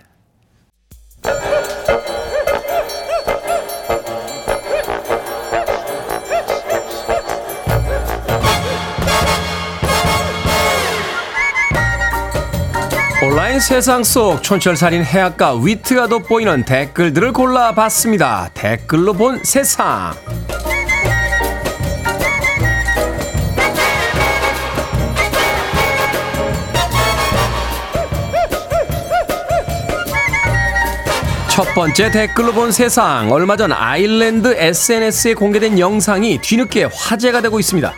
온라인 세상 속 촌철살인 해악과 위트가 돋보이는 댓글들을 골라봤습니다. 댓글로 본 세상. 첫 번째 댓글로 본 세상. 얼마 전 아일랜드 SNS에 공개된 영상이 뒤늦게 화제가 되고 있습니다.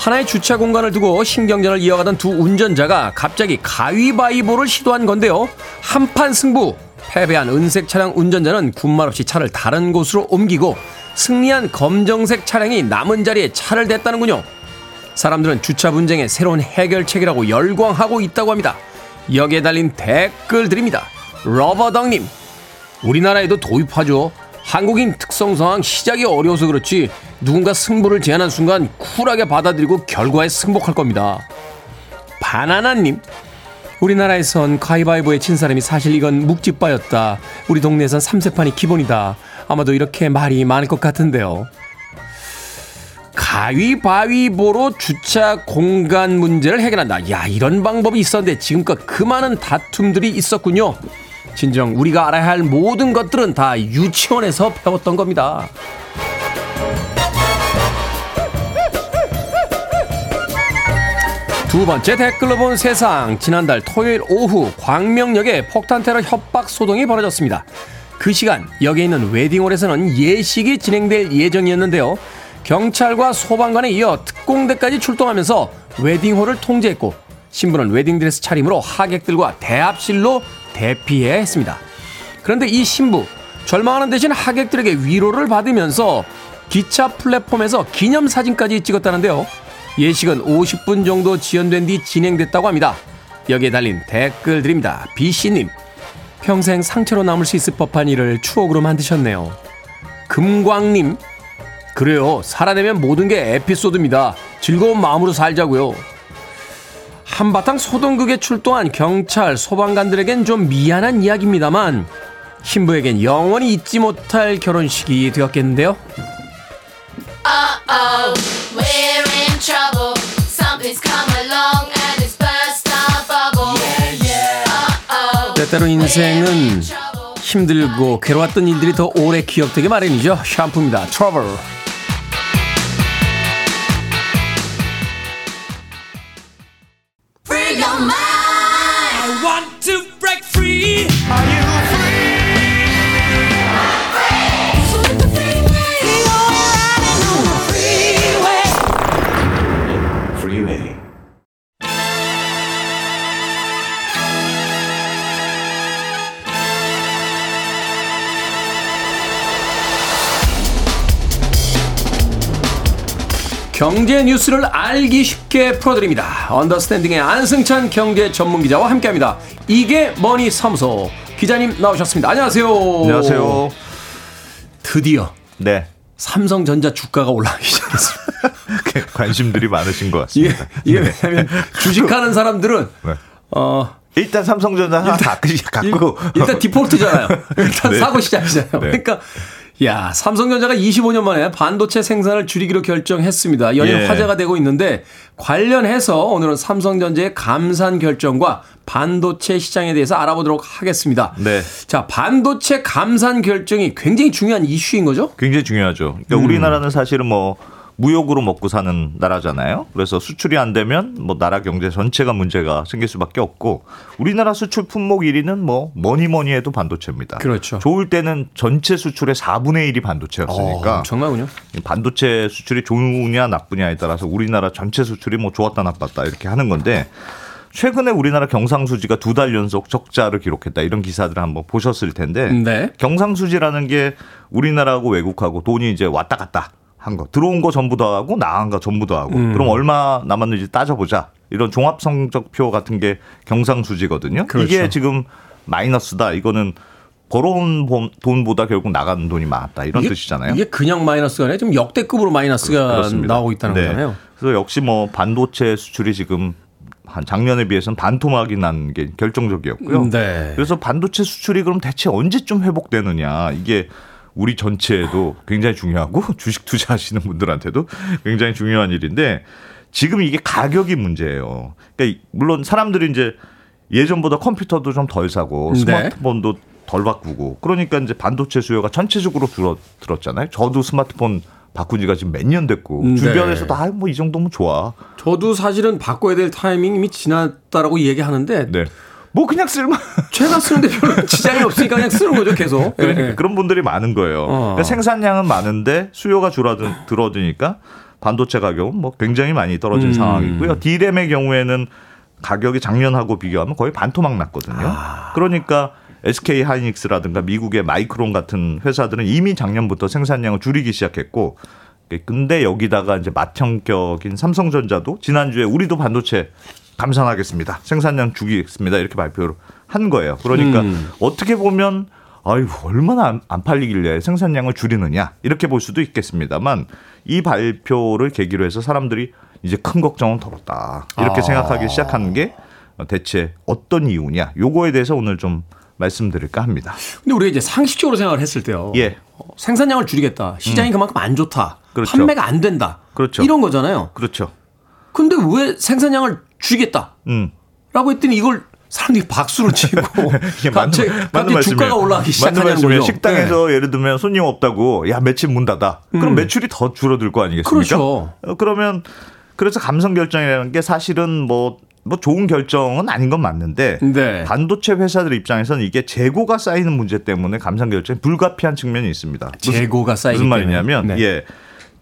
하나의 주차 공간을 두고 신경전을 이어가던 두 운전자가 갑자기 가위바위보를 시도한 건데요. 한판 승부. 패배한 은색 차량 운전자는 군말 없이 차를 다른 곳으로 옮기고 승리한 검정색 차량이 남은 자리에 차를 댔다는군요. 사람들은 주차 분쟁의 새로운 해결책이라고 열광하고 있다고 합니다. 여기에 달린 댓글들입니다. 러버덕님, 우리나라에도 도입하죠. 한국인 특성 상황 시작이 어려워서 그렇지 누군가 승부를 제안한 순간 쿨하게 받아들이고 결과에 승복할 겁니다. 바나나님 우리나라에선 가위바위보에 친 사람이 사실 이건 묵찌빠였다. 우리 동네에선 삼세판이 기본이다. 아마도 이렇게 말이 많을 것 같은데요. 가위바위보로 주차 공간 문제를 해결한다. 야 이런 방법이 있었는데 지금껏 그 많은 다툼들이 있었군요. 진정 우리가 알아야 할 모든 것들은 다 유치원에서 배웠던 겁니다. 두 번째 댓글로 본 세상. 지난달 토요일 오후 광명역에 폭탄 테러 협박 소동이 벌어졌습니다. 그 시간 여기에 있는 웨딩홀에서는 예식이 진행될 예정이었는데요. 경찰과 소방관에 이어 특공대까지 출동하면서 웨딩홀을 통제했고 신부는 웨딩드레스 차림으로 하객들과 대합실로 대피해야 했습니다. 그런데 이 신부 절망하는 대신 하객들에게 위로를 받으면서 기차 플랫폼에서 기념 사진까지 찍었다는데요. 예식은 50분 정도 지연된 뒤 진행됐다고 합니다. 여기에 달린 댓글들입니다. B씨님, 평생 상처로 남을 수 있을 법한 일을 추억으로 만드셨네요. 금광님, 그래요. 살아내면 모든 게 에피소드입니다. 즐거운 마음으로 살자고요. 한바탕 소동극에 출동한 경찰, 소방관들에겐 좀 미안한 이야기입니다만 신부에겐 영원히 잊지 못할 결혼식이 되었겠는데요. Uh-oh, we're in trouble. Something's come along and it's burst our bubble. Uh-oh, 때때로 인생은 힘들고 괴로웠던 일들이 더 오래 기억되게 마련이죠. 샴푸입니다. 트러블. 경제 뉴스를 알기 쉽게 풀어드립니다. 언더스탠딩의 안승찬 경제 전문 기자와 함께합니다. 이게 머니 사무소 기자님 나오셨습니다. 안녕하세요. 안녕하세요. 드디어 네. 삼성전자 주가가 올라가기 시작했습니다. 관심들이 많으신 것 이게 같습니다. 이게 네. 왜냐하면 주식하는 사람들은 네. 어 일단 삼성전자 하나 갖고, 갖고 일, 단 디폴트잖아요. 일단 네. 사고 시작이잖아요. 네. 그러니까 야, 삼성전자가 25년 만에 반도체 생산을 줄이기로 결정했습니다. 연일 예. 화제가 되고 있는데 관련해서 오늘은 삼성전자의 감산 결정과 반도체 시장에 대해서 알아보도록 하겠습니다. 네. 자, 반도체 감산 결정이 굉장히 중요한 이슈인 거죠? 굉장히 중요하죠. 그러니까 음. 우리나라는 사실은 뭐 무역으로 먹고 사는 나라잖아요. 그래서 수출이 안 되면 뭐 나라 경제 전체가 문제가 생길 수밖에 없고 우리나라 수출 품목 1위는 뭐 뭐니 뭐니 해도 반도체입니다. 그렇죠. 좋을 때는 전체 수출의 4분의 1이 반도체였으니까 어, 엄청나군요. 이 반도체 수출이 좋으냐 나쁘냐에 따라서 우리나라 전체 수출이 뭐 좋았다 나빴다 이렇게 하는 건데 최근에 우리나라 경상수지가 두 달 연속 적자를 기록했다 이런 기사들을 한번 보셨을 텐데 네. 경상수지라는 게 우리나라하고 외국하고 돈이 이제 왔다 갔다 한 거 들어온 거 전부 다 하고 나간 거 전부 다 하고 음. 그럼 얼마 남았는지 따져보자 이런 종합 성적표 같은 게 경상수지거든요. 그렇죠. 이게 지금 마이너스다 이거는 벌어온 돈- 돈보다 결국 나가는 돈이 많았다 이런 이게- 뜻이잖아요. 이게 그냥 마이너스가 아니라 좀 역대급으로 마이너스가 그렇습니다. 나오고 있다는 네. 거잖아요. 그래서 역시 뭐 반도체 수출이 지금 한 작년에 비해서는 반토막이 난 게 결정적이었고요. 네. 그래서 반도체 수출이 그럼 대체 언제쯤 회복되느냐 이게 우리 전체에도 굉장히 중요하고 주식 투자하시는 분들한테도 굉장히 중요한 일인데 지금 이게 가격이 문제예요. 그러니까 물론 사람들이 이제 예전보다 컴퓨터도 좀 덜 사고 네. 스마트폰도 덜 바꾸고 그러니까 이제 반도체 수요가 전체적으로 줄어 들었잖아요. 저도 스마트폰 바꾼 지가 지금 몇 년 됐고 네. 주변에서도 아뭐이 정도면 좋아. 저도 사실은 바꿔야 될 타이밍이 이미 지났다라고 얘기하는데 네. 뭐 그냥 쓸만 제가 쓰는데 별로 지장이 없으니까 그냥 쓰는 거죠, 계속. 그러니까 예, 예. 그런 분들이 많은 거예요. 어. 그러니까 생산량은 많은데 수요가 줄어든 들어드니까 반도체 가격은 뭐 굉장히 많이 떨어진 음. 상황이고요. D램의 경우에는 가격이 작년하고 비교하면 거의 반토막 났거든요. 아. 그러니까 SK 하이닉스라든가 미국의 마이크론 같은 회사들은 이미 작년부터 생산량을 줄이기 시작했고 근데 여기다가 이제 맏형격인 삼성전자도 지난주에 우리도 반도체 감산하겠습니다. 생산량 주겠습니다. 이렇게 발표를 한 거예요. 그러니까 음. 어떻게 보면 아유 얼마나 안, 안 팔리길래 생산량을 줄이느냐 이렇게 볼 수도 있겠습니다만 이 발표를 계기로 해서 사람들이 이제 큰 걱정은 덜었다 이렇게 아. 생각하기 시작하는 게 대체 어떤 이유냐 요거에 대해서 오늘 좀 말씀드릴까 합니다. 근데 우리가 이제 상식적으로 생각을 했을 때요. 예. 어, 생산량을 줄이겠다. 시장이 그만큼 안 좋다. 그렇죠. 판매가 안 된다. 그렇죠. 이런 거잖아요. 그렇죠. 근데 왜 생산량을 줄이겠다? 음. 라고 했더니 이걸 사람들이 박수를 치고 이게 맞는, 갑자기, 맞는 갑자기 말씀이에요. 주가가 올라가기 맞는 시작하는. 거죠. 식당에서 예를 들면 손님 없다고 야 며칠 문 닫아. 그럼 음. 매출이 더 줄어들 거 아니겠습니까? 그렇죠. 어, 그러면 그래서 감성 결정이라는 게 사실은 뭐, 뭐 좋은 결정은 아닌 건 맞는데 네. 반도체 회사들 입장에서는 이게 재고가 쌓이는 문제 때문에 감성 결정이 불가피한 측면이 있습니다. 무슨- 재고가 쌓이기 무슨. 말이냐면 네. 예.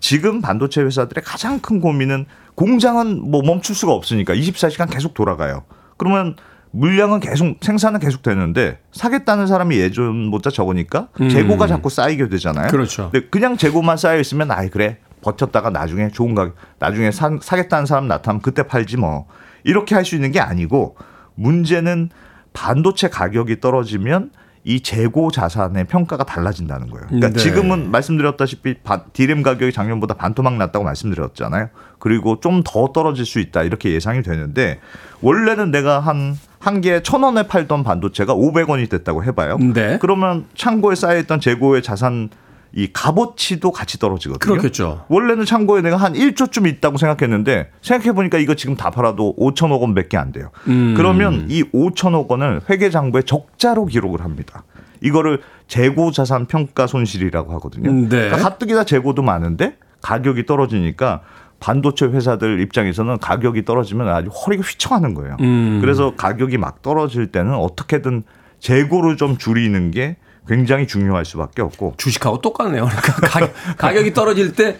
지금 반도체 회사들의 가장 큰 고민은 공장은 뭐 멈출 수가 없으니까 24시간 계속 돌아가요. 그러면 물량은 계속 생산은 계속 되는데 사겠다는 사람이 예전보다 적으니까 음. 재고가 자꾸 쌓이게 되잖아요. 그렇죠. 근데 그냥 재고만 쌓여 있으면 아이 그래 버텼다가 나중에 좋은 가격 나중에 사, 사겠다는 사람 나타나면 그때 팔지 뭐 이렇게 할 수 있는 게 아니고 문제는 반도체 가격이 떨어지면 이 재고 자산의 평가가 달라진다는 거예요. 그러니까 네. 지금은 말씀드렸다시피 바- 디램 가격이 작년보다 반토막 났다고 말씀드렸잖아요. 그리고 좀 더 떨어질 수 있다 이렇게 예상이 되는데 원래는 내가 한 한 개에 천 원에 팔던 반도체가 500원이 됐다고 해봐요. 네. 그러면 창고에 쌓여있던 재고의 자산 이 값어치도 같이 떨어지거든요. 그렇겠죠. 원래는 창고에 내가 한 1조쯤 있다고 생각했는데 생각해 보니까 이거 지금 다 팔아도 5천억 원밖에 안 돼요. 음. 그러면 이 5천억 원을 회계 장부에 적자로 기록을 합니다. 이거를 재고 자산 평가 손실이라고 하거든요. 네. 그러니까 가뜩이나 재고도 많은데 가격이 떨어지니까 반도체 회사들 입장에서는 가격이 떨어지면 아주 허리가 휘청하는 거예요. 음. 그래서 가격이 막 떨어질 때는 어떻게든 재고를 좀 줄이는 게 굉장히 중요할 수밖에 없고 주식하고 똑같네요. 그러니까 가격, 가격 이 떨어질 때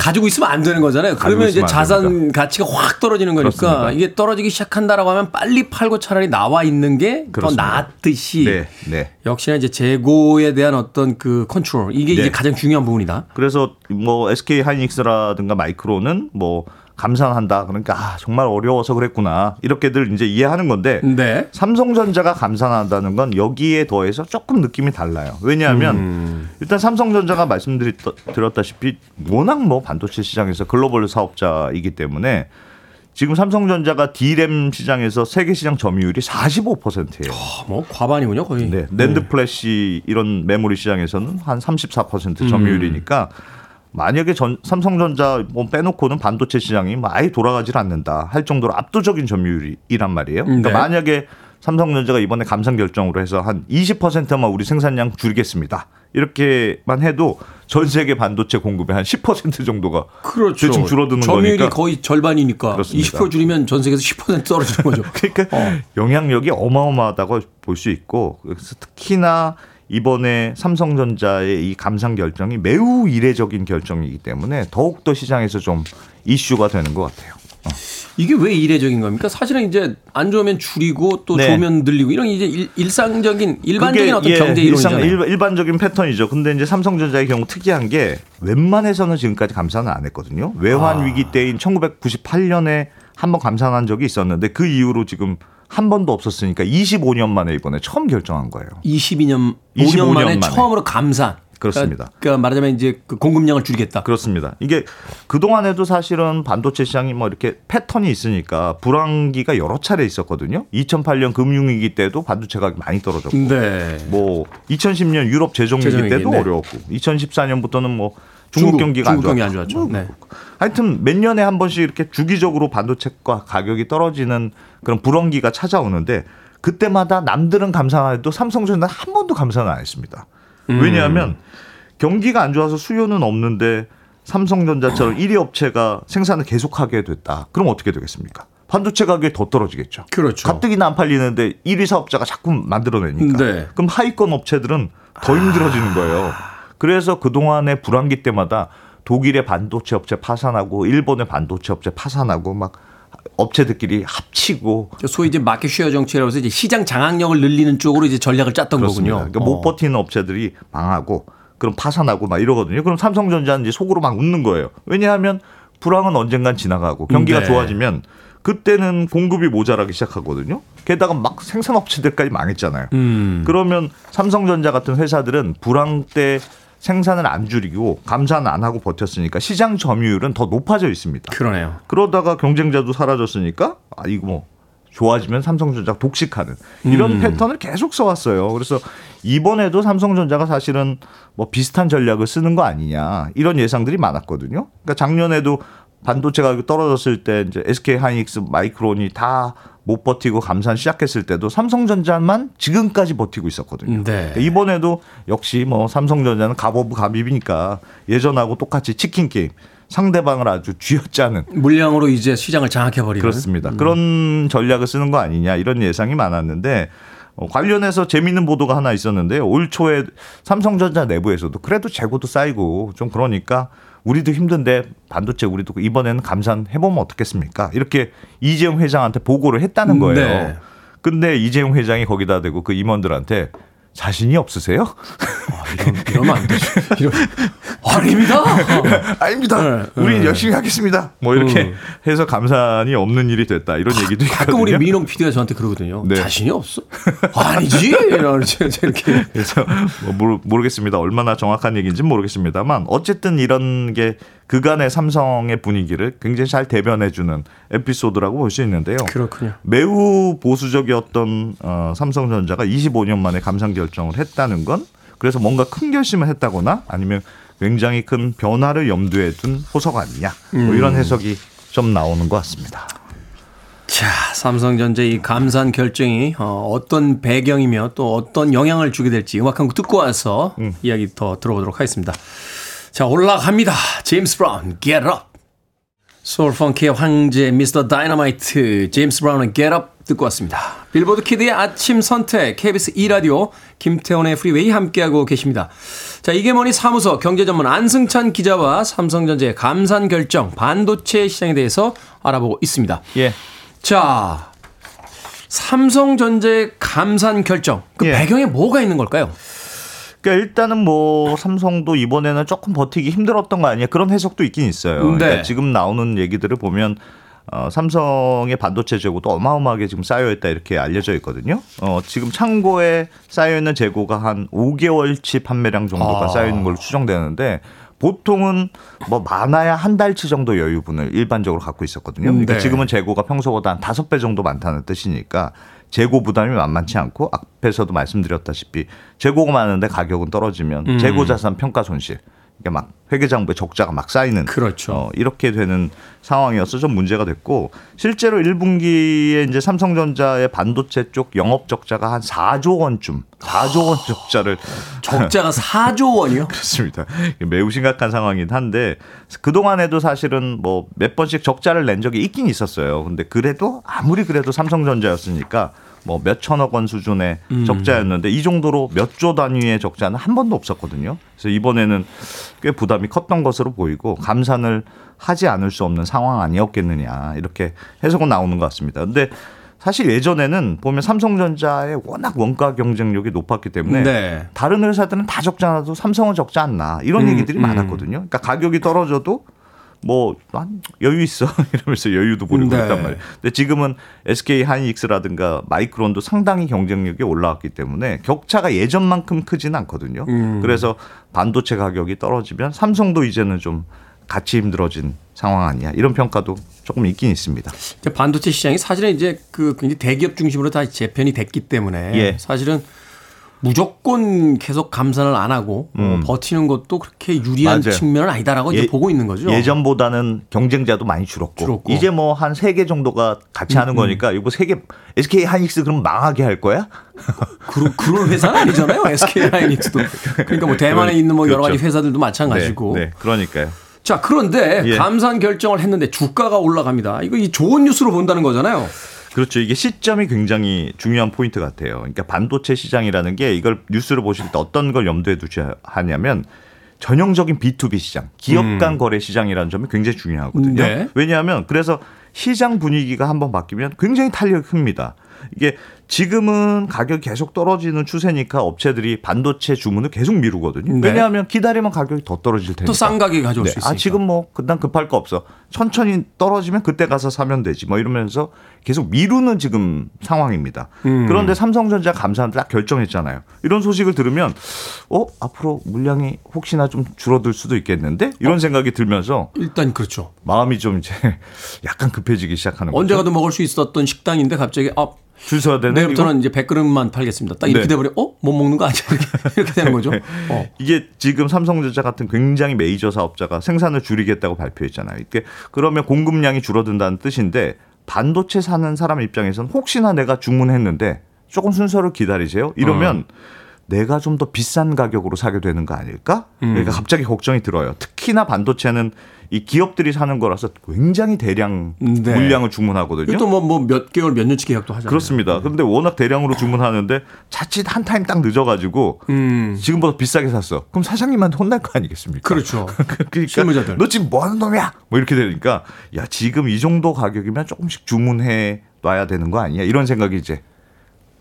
가지고 있으면 안 되는 거잖아요. 그러면 이제 자산 됩니다. 가치가 확 떨어지는 거니까 그렇습니다. 이게 떨어지기 시작한다라고 하면 빨리 팔고 차라리 나와 있는 게 더. 낫듯이 네, 네. 역시나 이제 재고에 대한 어떤 그 컨트롤 이게 네. 이제 가장 중요한 부분이다. 그래서 뭐 SK 하이닉스라든가 마이크로는 뭐 감산한다. 그러니까 아, 정말 어려워서 그랬구나. 이렇게들 이제 이해하는 건데 네. 삼성전자가 감산한다는 건 여기에 더해서 조금 느낌이 달라요. 왜냐하면 음. 일단 삼성전자가 말씀드렸다시피 워낙 뭐 반도체 시장에서 글로벌 사업자이기 때문에 지금 삼성전자가 D램 시장에서 세계 시장 점유율이 45%예요. 뭐 과반이군요, 거의. 네, NAND flash 이런 메모리 시장에서는 한 34% 점유율이니까 만약에 전, 삼성전자 뭐 빼놓고는 반도체 시장이 뭐 아예 돌아가질 않는다 할 정도로 압도적인 점유율이란 말이에요. 그러니까 네. 만약에 삼성전자가 이번에 감산 결정으로 해서 한 20%만 우리 생산량 줄이겠습니다. 이렇게만 해도 전 세계 반도체 공급의 한 10% 정도가 그렇죠. 대충 줄어드는 점유율이 거니까. 거의 절반이니까 그렇습니다. 20% 줄이면 전 세계에서 10% 떨어지는 거죠. 그러니까 영향력이 어마어마하다고 볼 수 있고 그래서 특히나 이번에 삼성전자의 이 감상 결정이 매우 이례적인 결정이기 때문에 더욱 더 시장에서 좀 이슈가 되는 것 같아요. 이게 왜 이례적인 겁니까? 사실은 이제 안 좋으면 줄이고 또 네. 좋으면 늘리고 이런 이제 일, 일상적인 일반적인 어떤 예, 경제 일상- 이론이잖아요. 일, 반적인 패턴이죠. 근데 이제 삼성전자의 경우 특이한 게 웬만해서는 지금까지 감산을 안 했거든요. 외환 아. 위기 때인 1998년에 한번 감산한 적이 있었는데 그 이후로 지금 한 번도 없었으니까 25년 만에 이번에 처음 결정한 거예요. 22년 5년 25년 만에, 만에. 처음으로 감산. 그렇습니다. 그러니까, 그러니까 말하자면 이제 그 공급량을 줄이겠다. 그렇습니다. 이게 그동안에도 사실은 반도체 시장이 뭐 이렇게 패턴이 있으니까 불황기가 여러 차례 있었거든요. 2008년 금융위기 때도 반도체 가격이 많이 떨어졌고 네. 뭐 2010년 유럽 재정위기 재정위기, 때도 네. 어려웠고 2014년부터는 뭐 중국, 경기가 중국 안 경기 좋았고 안 좋았죠. 네. 하여튼 몇 년에 한 번씩 이렇게 주기적으로 반도체가 가격이 떨어지는 그런 불황기가 찾아오는데 그때마다 남들은 감산해도 삼성전자는 한 번도 감산을 안 했습니다. 음. 왜냐하면 경기가 안 좋아서 수요는 없는데 삼성전자처럼 1위 업체가 생산을 계속하게 됐다. 그럼 어떻게 되겠습니까? 반도체 가격이 더 떨어지겠죠. 그렇죠. 가뜩이나 안 팔리는데 1위 사업자가 자꾸 만들어내니까. 네. 그럼 하위권 업체들은 더 힘들어지는 거예요. 그래서 그동안의 불황기 때마다 독일의 반도체 업체 파산하고 일본의 반도체 업체 파산하고 막 업체들끼리 합치고 소위 이제 마켓 쉐어 정책이라고 해서 이제 시장 장악력을 늘리는 쪽으로 이제 전략을 짰던 그렇습니다. 거군요. 그러니까 못 어. 버티는 업체들이 망하고 그럼 파산하고 막 이러거든요. 그럼 삼성전자는 이제 속으로 막 웃는 거예요. 왜냐하면 불황은 언젠간 지나가고 경기가 네. 좋아지면 그때는 공급이 모자라기 시작하거든요. 게다가 막 생산업체들까지 망했잖아요. 음. 그러면 삼성전자 같은 회사들은 불황 때 생산을 안 줄이고 감산 안 하고 버텼으니까 시장 점유율은 더 높아져 있습니다. 그러네요. 그러다가 경쟁자도 사라졌으니까 아 이거 뭐 좋아지면 삼성전자 독식하는 이런 음. 패턴을 계속 써왔어요. 그래서 이번에도 삼성전자가 사실은 뭐 비슷한 전략을 쓰는 거 아니냐 이런 예상들이 많았거든요. 그러니까 작년에도 반도체 가격이 떨어졌을 때 이제 SK 하이닉스, 마이크론이 다 못 버티고 감산 시작했을 때도 삼성전자만 지금까지 버티고 있었거든요. 네. 이번에도 역시 뭐 삼성전자는 갑오브 갑입이니까 예전하고 똑같이 치킨 게임 상대방을 아주 쥐어짜는 물량으로 이제 시장을 장악해 버리는. 그렇습니다. 그런 전략을 쓰는 거 아니냐 이런 예상이 많았는데 어, 관련해서 재미있는 보도가 하나 있었는데요. 올 초에 삼성전자 내부에서도 그래도 재고도 쌓이고 좀 그러니까 우리도 힘든데 반도체 우리도 이번에는 감산해보면 어떻겠습니까? 이렇게 이재용 회장한테 보고를 했다는 거예요. 네. 근데 이재용 회장이 거기다 대고 그 임원들한테 자신이 없으세요? 이런, 이러면 안 되죠. 이러... 아닙니다. 아닙니다. 네, 우리 네. 열심히 하겠습니다. 뭐 이렇게 음. 해서 감산이 없는 일이 됐다. 이런 얘기도 있거든요. 가끔 우리 민홍 PD가 저한테 그러거든요. 네. 자신이 없어? 아니지? 이렇게. 그래서 뭐 모르, 모르겠습니다. 얼마나 정확한 얘기인지는 모르겠습니다만 어쨌든 이런 게 그간의 삼성의 분위기를 굉장히 잘 대변해주는 에피소드라고 볼 수 있는데요. 그렇군요. 매우 보수적이었던 어, 삼성전자가 25년 만에 감산 결정을 했다는 건 그래서 뭔가 큰 결심을 했다거나 아니면 굉장히 큰 변화를 염두에 둔 호석 아니냐 뭐 이런 음. 해석이 좀 나오는 것 같습니다. 자, 삼성전자 이 감산 결정이 어, 어떤 배경이며 또 어떤 영향을 주게 될지 음악 한 곡 듣고 와서 이야기 더 들어보도록 하겠습니다. 자, 올라갑니다. 제임스 브라운, Get Up. 소울 funky의 황제 미스터 다이너마이트 제임스 브라운의 Get Up 듣고 왔습니다. 빌보드 키드의 아침 선택 KBS 2라디오 김태훈의 프리웨이 함께하고 계십니다. 자, 이게 머니 사무소 경제 전문 안승찬 기자와 삼성전자의 감산 결정 반도체 시장에 대해서 알아보고 있습니다. 예. 자, 삼성전자의 감산 결정. 그 예. 배경에 뭐가 있는 걸까요? 그러니까 일단은 뭐 삼성도 이번에는 조금 버티기 힘들었던 거 아니야 그런 해석도 있긴 있어요. 네. 그러니까 지금 나오는 얘기들을 보면 어, 삼성의 반도체 재고도 어마어마하게 지금 쌓여있다 이렇게 알려져 있거든요. 어, 지금 창고에 쌓여있는 재고가 한 5개월치 판매량 정도가 아. 쌓여있는 걸로 추정되는데 보통은 뭐 많아야 한 달치 정도 여유분을 일반적으로 갖고 있었거든요. 그러니까 네. 지금은 재고가 평소보다 한 다섯 배 정도 많다는 뜻이니까 재고 부담이 만만치 않고 앞에서도 말씀드렸다시피 재고가 많은데 가격은 떨어지면 음. 재고 자산 평가 손실. 그러니까 막 회계장부에 적자가 막 쌓이는 그렇죠. 어, 이렇게 되는 상황이어서 좀 문제가 됐고 실제로 1분기에 이제 삼성전자의 반도체 쪽 영업 적자가 한 4조 원쯤 4조 원 적자를 적자가 4조 원이요? 그렇습니다. 매우 심각한 상황이긴 한데 그동안에도 사실은 뭐 몇 번씩 적자를 낸 적이 있긴 있었어요. 근데 그래도 아무리 그래도 삼성전자였으니까 뭐 몇 천억 원 수준의 음. 적자였는데 이 정도로 몇 조 단위의 적자는 한 번도 없었거든요. 그래서 이번에는 꽤 부담이 컸던 것으로 보이고 감산을 하지 않을 수 없는 상황 아니었겠느냐 이렇게 해석은 나오는 것 같습니다. 근데 사실 예전에는 보면 삼성전자의 워낙 원가 경쟁력이 높았기 때문에 네. 다른 회사들은 다 않아도 삼성은 적지 않나 이런 음, 얘기들이 음. 많았거든요. 그러니까 가격이 떨어져도 뭐 난 여유 있어 이러면서 여유도 부리고 네. 있단 말이에요. 근데 지금은 SK 하이닉스라든가 마이크론도 상당히 경쟁력이 올라왔기 때문에 격차가 예전만큼 크지는 않거든요. 음. 그래서 반도체 가격이 떨어지면 삼성도 이제는 좀 같이 힘들어진 상황 아니야 이런 평가도 조금 있긴 있습니다. 반도체 시장이 사실은 이제 그 굉장히 대기업 중심으로 다 재편이 됐기 때문에 예. 사실은 무조건 계속 감산을 안 하고 어, 음. 버티는 것도 그렇게 유리한 맞아요. 측면은 아니다라고 이제 예- 보고 있는 거죠. 예전보다는 경쟁자도 많이 줄었고, 줄었고. 이제 뭐 한 세 개 정도가 같이 하는 거니까 이거 세개 SK 하이닉스 그럼 망하게 할 거야? 그, 그런 회사는 아니잖아요. SK 하이닉스도. 그러니까 뭐 대만에 있는 뭐 여러 가지 그렇죠. 회사들도 마찬가지고. 네, 네, 그러니까요. 자, 그런데 예. 감산 결정을 했는데 주가가 올라갑니다. 이거 이 좋은 뉴스로 본다는 거잖아요. 그렇죠. 이게 시점이 굉장히 중요한 포인트 같아요. 그러니까 반도체 시장이라는 게 이걸 뉴스를 보실 때 어떤 걸 염두에 두셔야 하냐면 전형적인 B2B 시장, 기업 간 거래 시장이라는 점이 굉장히 중요하거든요. 음. 네. 왜냐하면 그래서 시장 분위기가 한번 바뀌면 굉장히 탄력이 큽니다. 이게 지금은 가격이 계속 떨어지는 추세니까 업체들이 반도체 주문을 계속 미루거든요. 네. 왜냐하면 기다리면 가격이 더 떨어질 테니까. 또 싼 가격에 가져올 수 있으니까. 아, 지금 뭐 그냥 급할 거 없어. 천천히 떨어지면 그때 가서 사면 되지. 뭐 이러면서 계속 미루는 지금 상황입니다. 음. 그런데 삼성전자 감사는 딱 결정했잖아요. 이런 소식을 들으면 어 앞으로 물량이 혹시나 좀 줄어들 수도 있겠는데 이런 생각이 들면서 일단 그렇죠. 마음이 좀 이제 약간 급해지기 시작하는 거죠. 언제 가도 먹을 수 있었던 식당인데 갑자기 아 줄 서야 되는 내일부터는? 이제 100그릇만 팔겠습니다. 딱 이렇게 네. 돼버려. 어? 못 먹는 거 아니야? 이렇게, 이렇게 되는 거죠. 어. 이게 지금 삼성전자 같은 굉장히 메이저 사업자가 생산을 줄이겠다고 발표했잖아요. 이게 그러면 공급량이 줄어든다는 뜻인데 반도체 사는 사람 입장에서는 혹시나 내가 주문했는데 조금 순서를 기다리세요. 이러면 내가 좀 더 비싼 가격으로 사게 되는 거 아닐까? 그러니까 갑자기 걱정이 들어요. 특히나 반도체는 이 기업들이 사는 거라서 굉장히 대량 네. 물량을 주문하거든요. 또 뭐 뭐 몇 개월 몇 년치 계약도 하잖아요. 그렇습니다. 그런데 워낙 대량으로 주문하는데 자칫 한 타임 딱 늦어가지고 음. 지금보다 비싸게 샀어. 그럼 사장님한테 혼날 거 아니겠습니까? 그렇죠. 그러니까 실무자들. 너 지금 뭐 하는 놈이야? 뭐 이렇게 되니까 야 지금 이 정도 가격이면 조금씩 주문해 놔야 되는 거 아니야? 이런 생각이 이제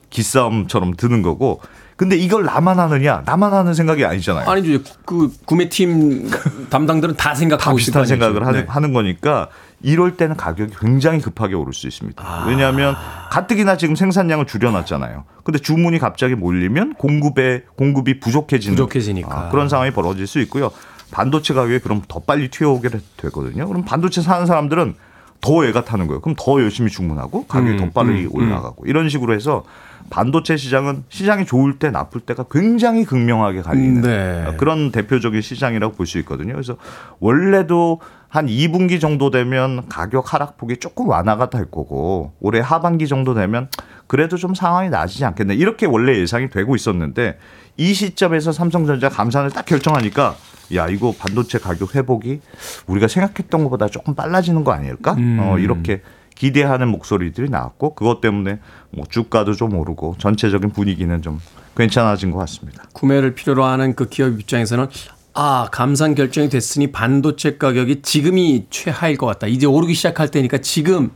기싸움처럼 드는 거고. 근데 이걸 나만 하느냐? 나만 하는 생각이 아니잖아요. 아니죠. 그 구매팀 담당들은 다다 생각하고 비슷한. 생각을 하는, 네. 하는 거니까 이럴 때는 가격이 굉장히 급하게 오를 수 있습니다. 아. 왜냐하면 가뜩이나 지금 생산량을 줄여놨잖아요. 근데 주문이 갑자기 몰리면 공급에 공급이 부족해지는 부족해지니까. 아, 그런 상황이 벌어질 수 있고요. 반도체 가격이 그럼 더 빨리 튀어오게 되거든요. 그럼 반도체 사는 사람들은 더 애가 타는 거예요. 그럼 더 열심히 주문하고 가격이 음, 더 빨리 음, 올라가고 이런 식으로 해서 반도체 시장은 시장이 좋을 때 나쁠 때가 굉장히 극명하게 갈리는 네. 그런 대표적인 시장이라고 볼 수 있거든요. 그래서 원래도 한 2분기 정도 되면 가격 하락폭이 조금 완화가 될 거고 올해 하반기 정도 되면 그래도 좀 상황이 나아지지 않겠나 이렇게 원래 예상이 되고 있었는데 이 시점에서 삼성전자 감산을 딱 결정하니까 야 이거 반도체 가격 회복이 우리가 생각했던 것보다 조금 빨라지는 거 아닐까? 음. 어, 이렇게 기대하는 목소리들이 나왔고 그것 때문에 뭐 주가도 좀 오르고 전체적인 분위기는 좀 괜찮아진 것 같습니다. 구매를 필요로 하는 그 기업 입장에서는 아 감산 결정이 됐으니 반도체 가격이 지금이 최하일 것 같다. 이제 오르기 시작할 때니까 지금 좀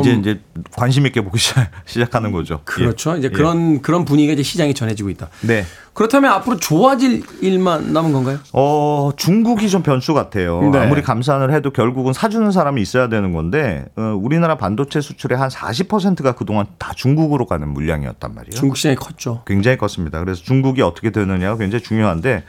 이제 이제 관심 있게 보기 시작- 시작하는 거죠. 그렇죠. 예. 이제 예. 그런 그런 분위기가 이제 시장에 전해지고 있다. 네. 그렇다면 앞으로 좋아질 일만 남은 건가요? 어, 중국이 좀 변수 같아요. 네. 아무리 감산을 해도 결국은 사주는 사람이 있어야 되는 건데, 어, 우리나라 반도체 수출의 한 40%가 그동안 다 중국으로 가는 물량이었단 말이에요. 중국 시장이 컸죠. 굉장히 컸습니다. 그래서 중국이 어떻게 되느냐가 굉장히 중요한데,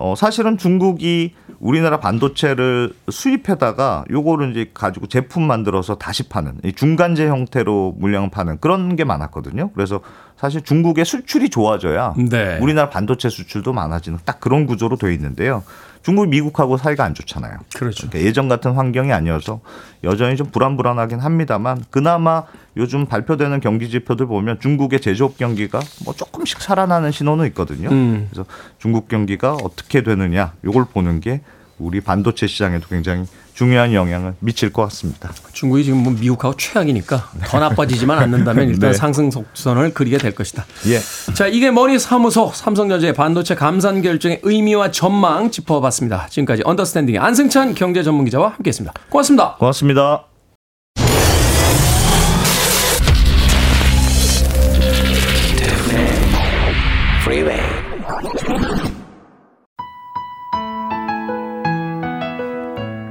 어, 사실은 중국이 우리나라 반도체를 수입해다가 요거를 이제 가지고 제품 만들어서 다시 파는 이 중간재 형태로 물량을 파는 그런 게 많았거든요. 그래서 사실 중국의 수출이 좋아져야 네. 우리나라 반도체 수출도 많아지는 딱 그런 구조로 되어 있는데요. 중국 미국하고 사이가 안 좋잖아요. 그렇죠. 그러니까 예전 같은 환경이 아니어서 여전히 좀 불안불안하긴 합니다만 그나마 요즘 발표되는 경기 지표들 보면 중국의 제조업 경기가 뭐 조금씩 살아나는 신호는 있거든요. 음. 그래서 중국 경기가 어떻게 되느냐 요걸 보는 게 우리 반도체 시장에도 굉장히 중요한 영향을 미칠 것 같습니다. 중국이 지금 뭐 미국하고 최악이니까 더 나빠지지만 않는다면 일단 네. 상승 속선을 그리게 될 것이다. 예. 자, 이게 머니 사무소 삼성전자의 반도체 감산 결정의 의미와 전망 짚어봤습니다. 지금까지 언더스탠딩의 안승찬 경제 전문 기자와 함께했습니다. 고맙습니다. 고맙습니다.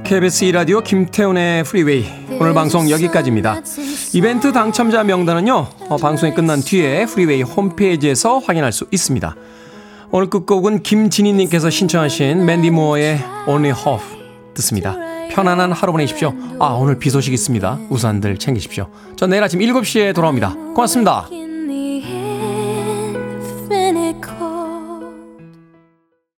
KBS 2라디오 김태훈의 프리웨이 오늘 방송 여기까지입니다. 이벤트 당첨자 명단은요 어, 방송이 끝난 뒤에 프리웨이 홈페이지에서 확인할 수 있습니다. 오늘 끝곡은 김진희님께서 신청하신 맨디 모어의 Only Hope 듣습니다. 편안한 하루 보내십시오. 아 오늘 비 소식 있습니다. 우산들 챙기십시오. 전 내일 아침 7시에 돌아옵니다. 고맙습니다.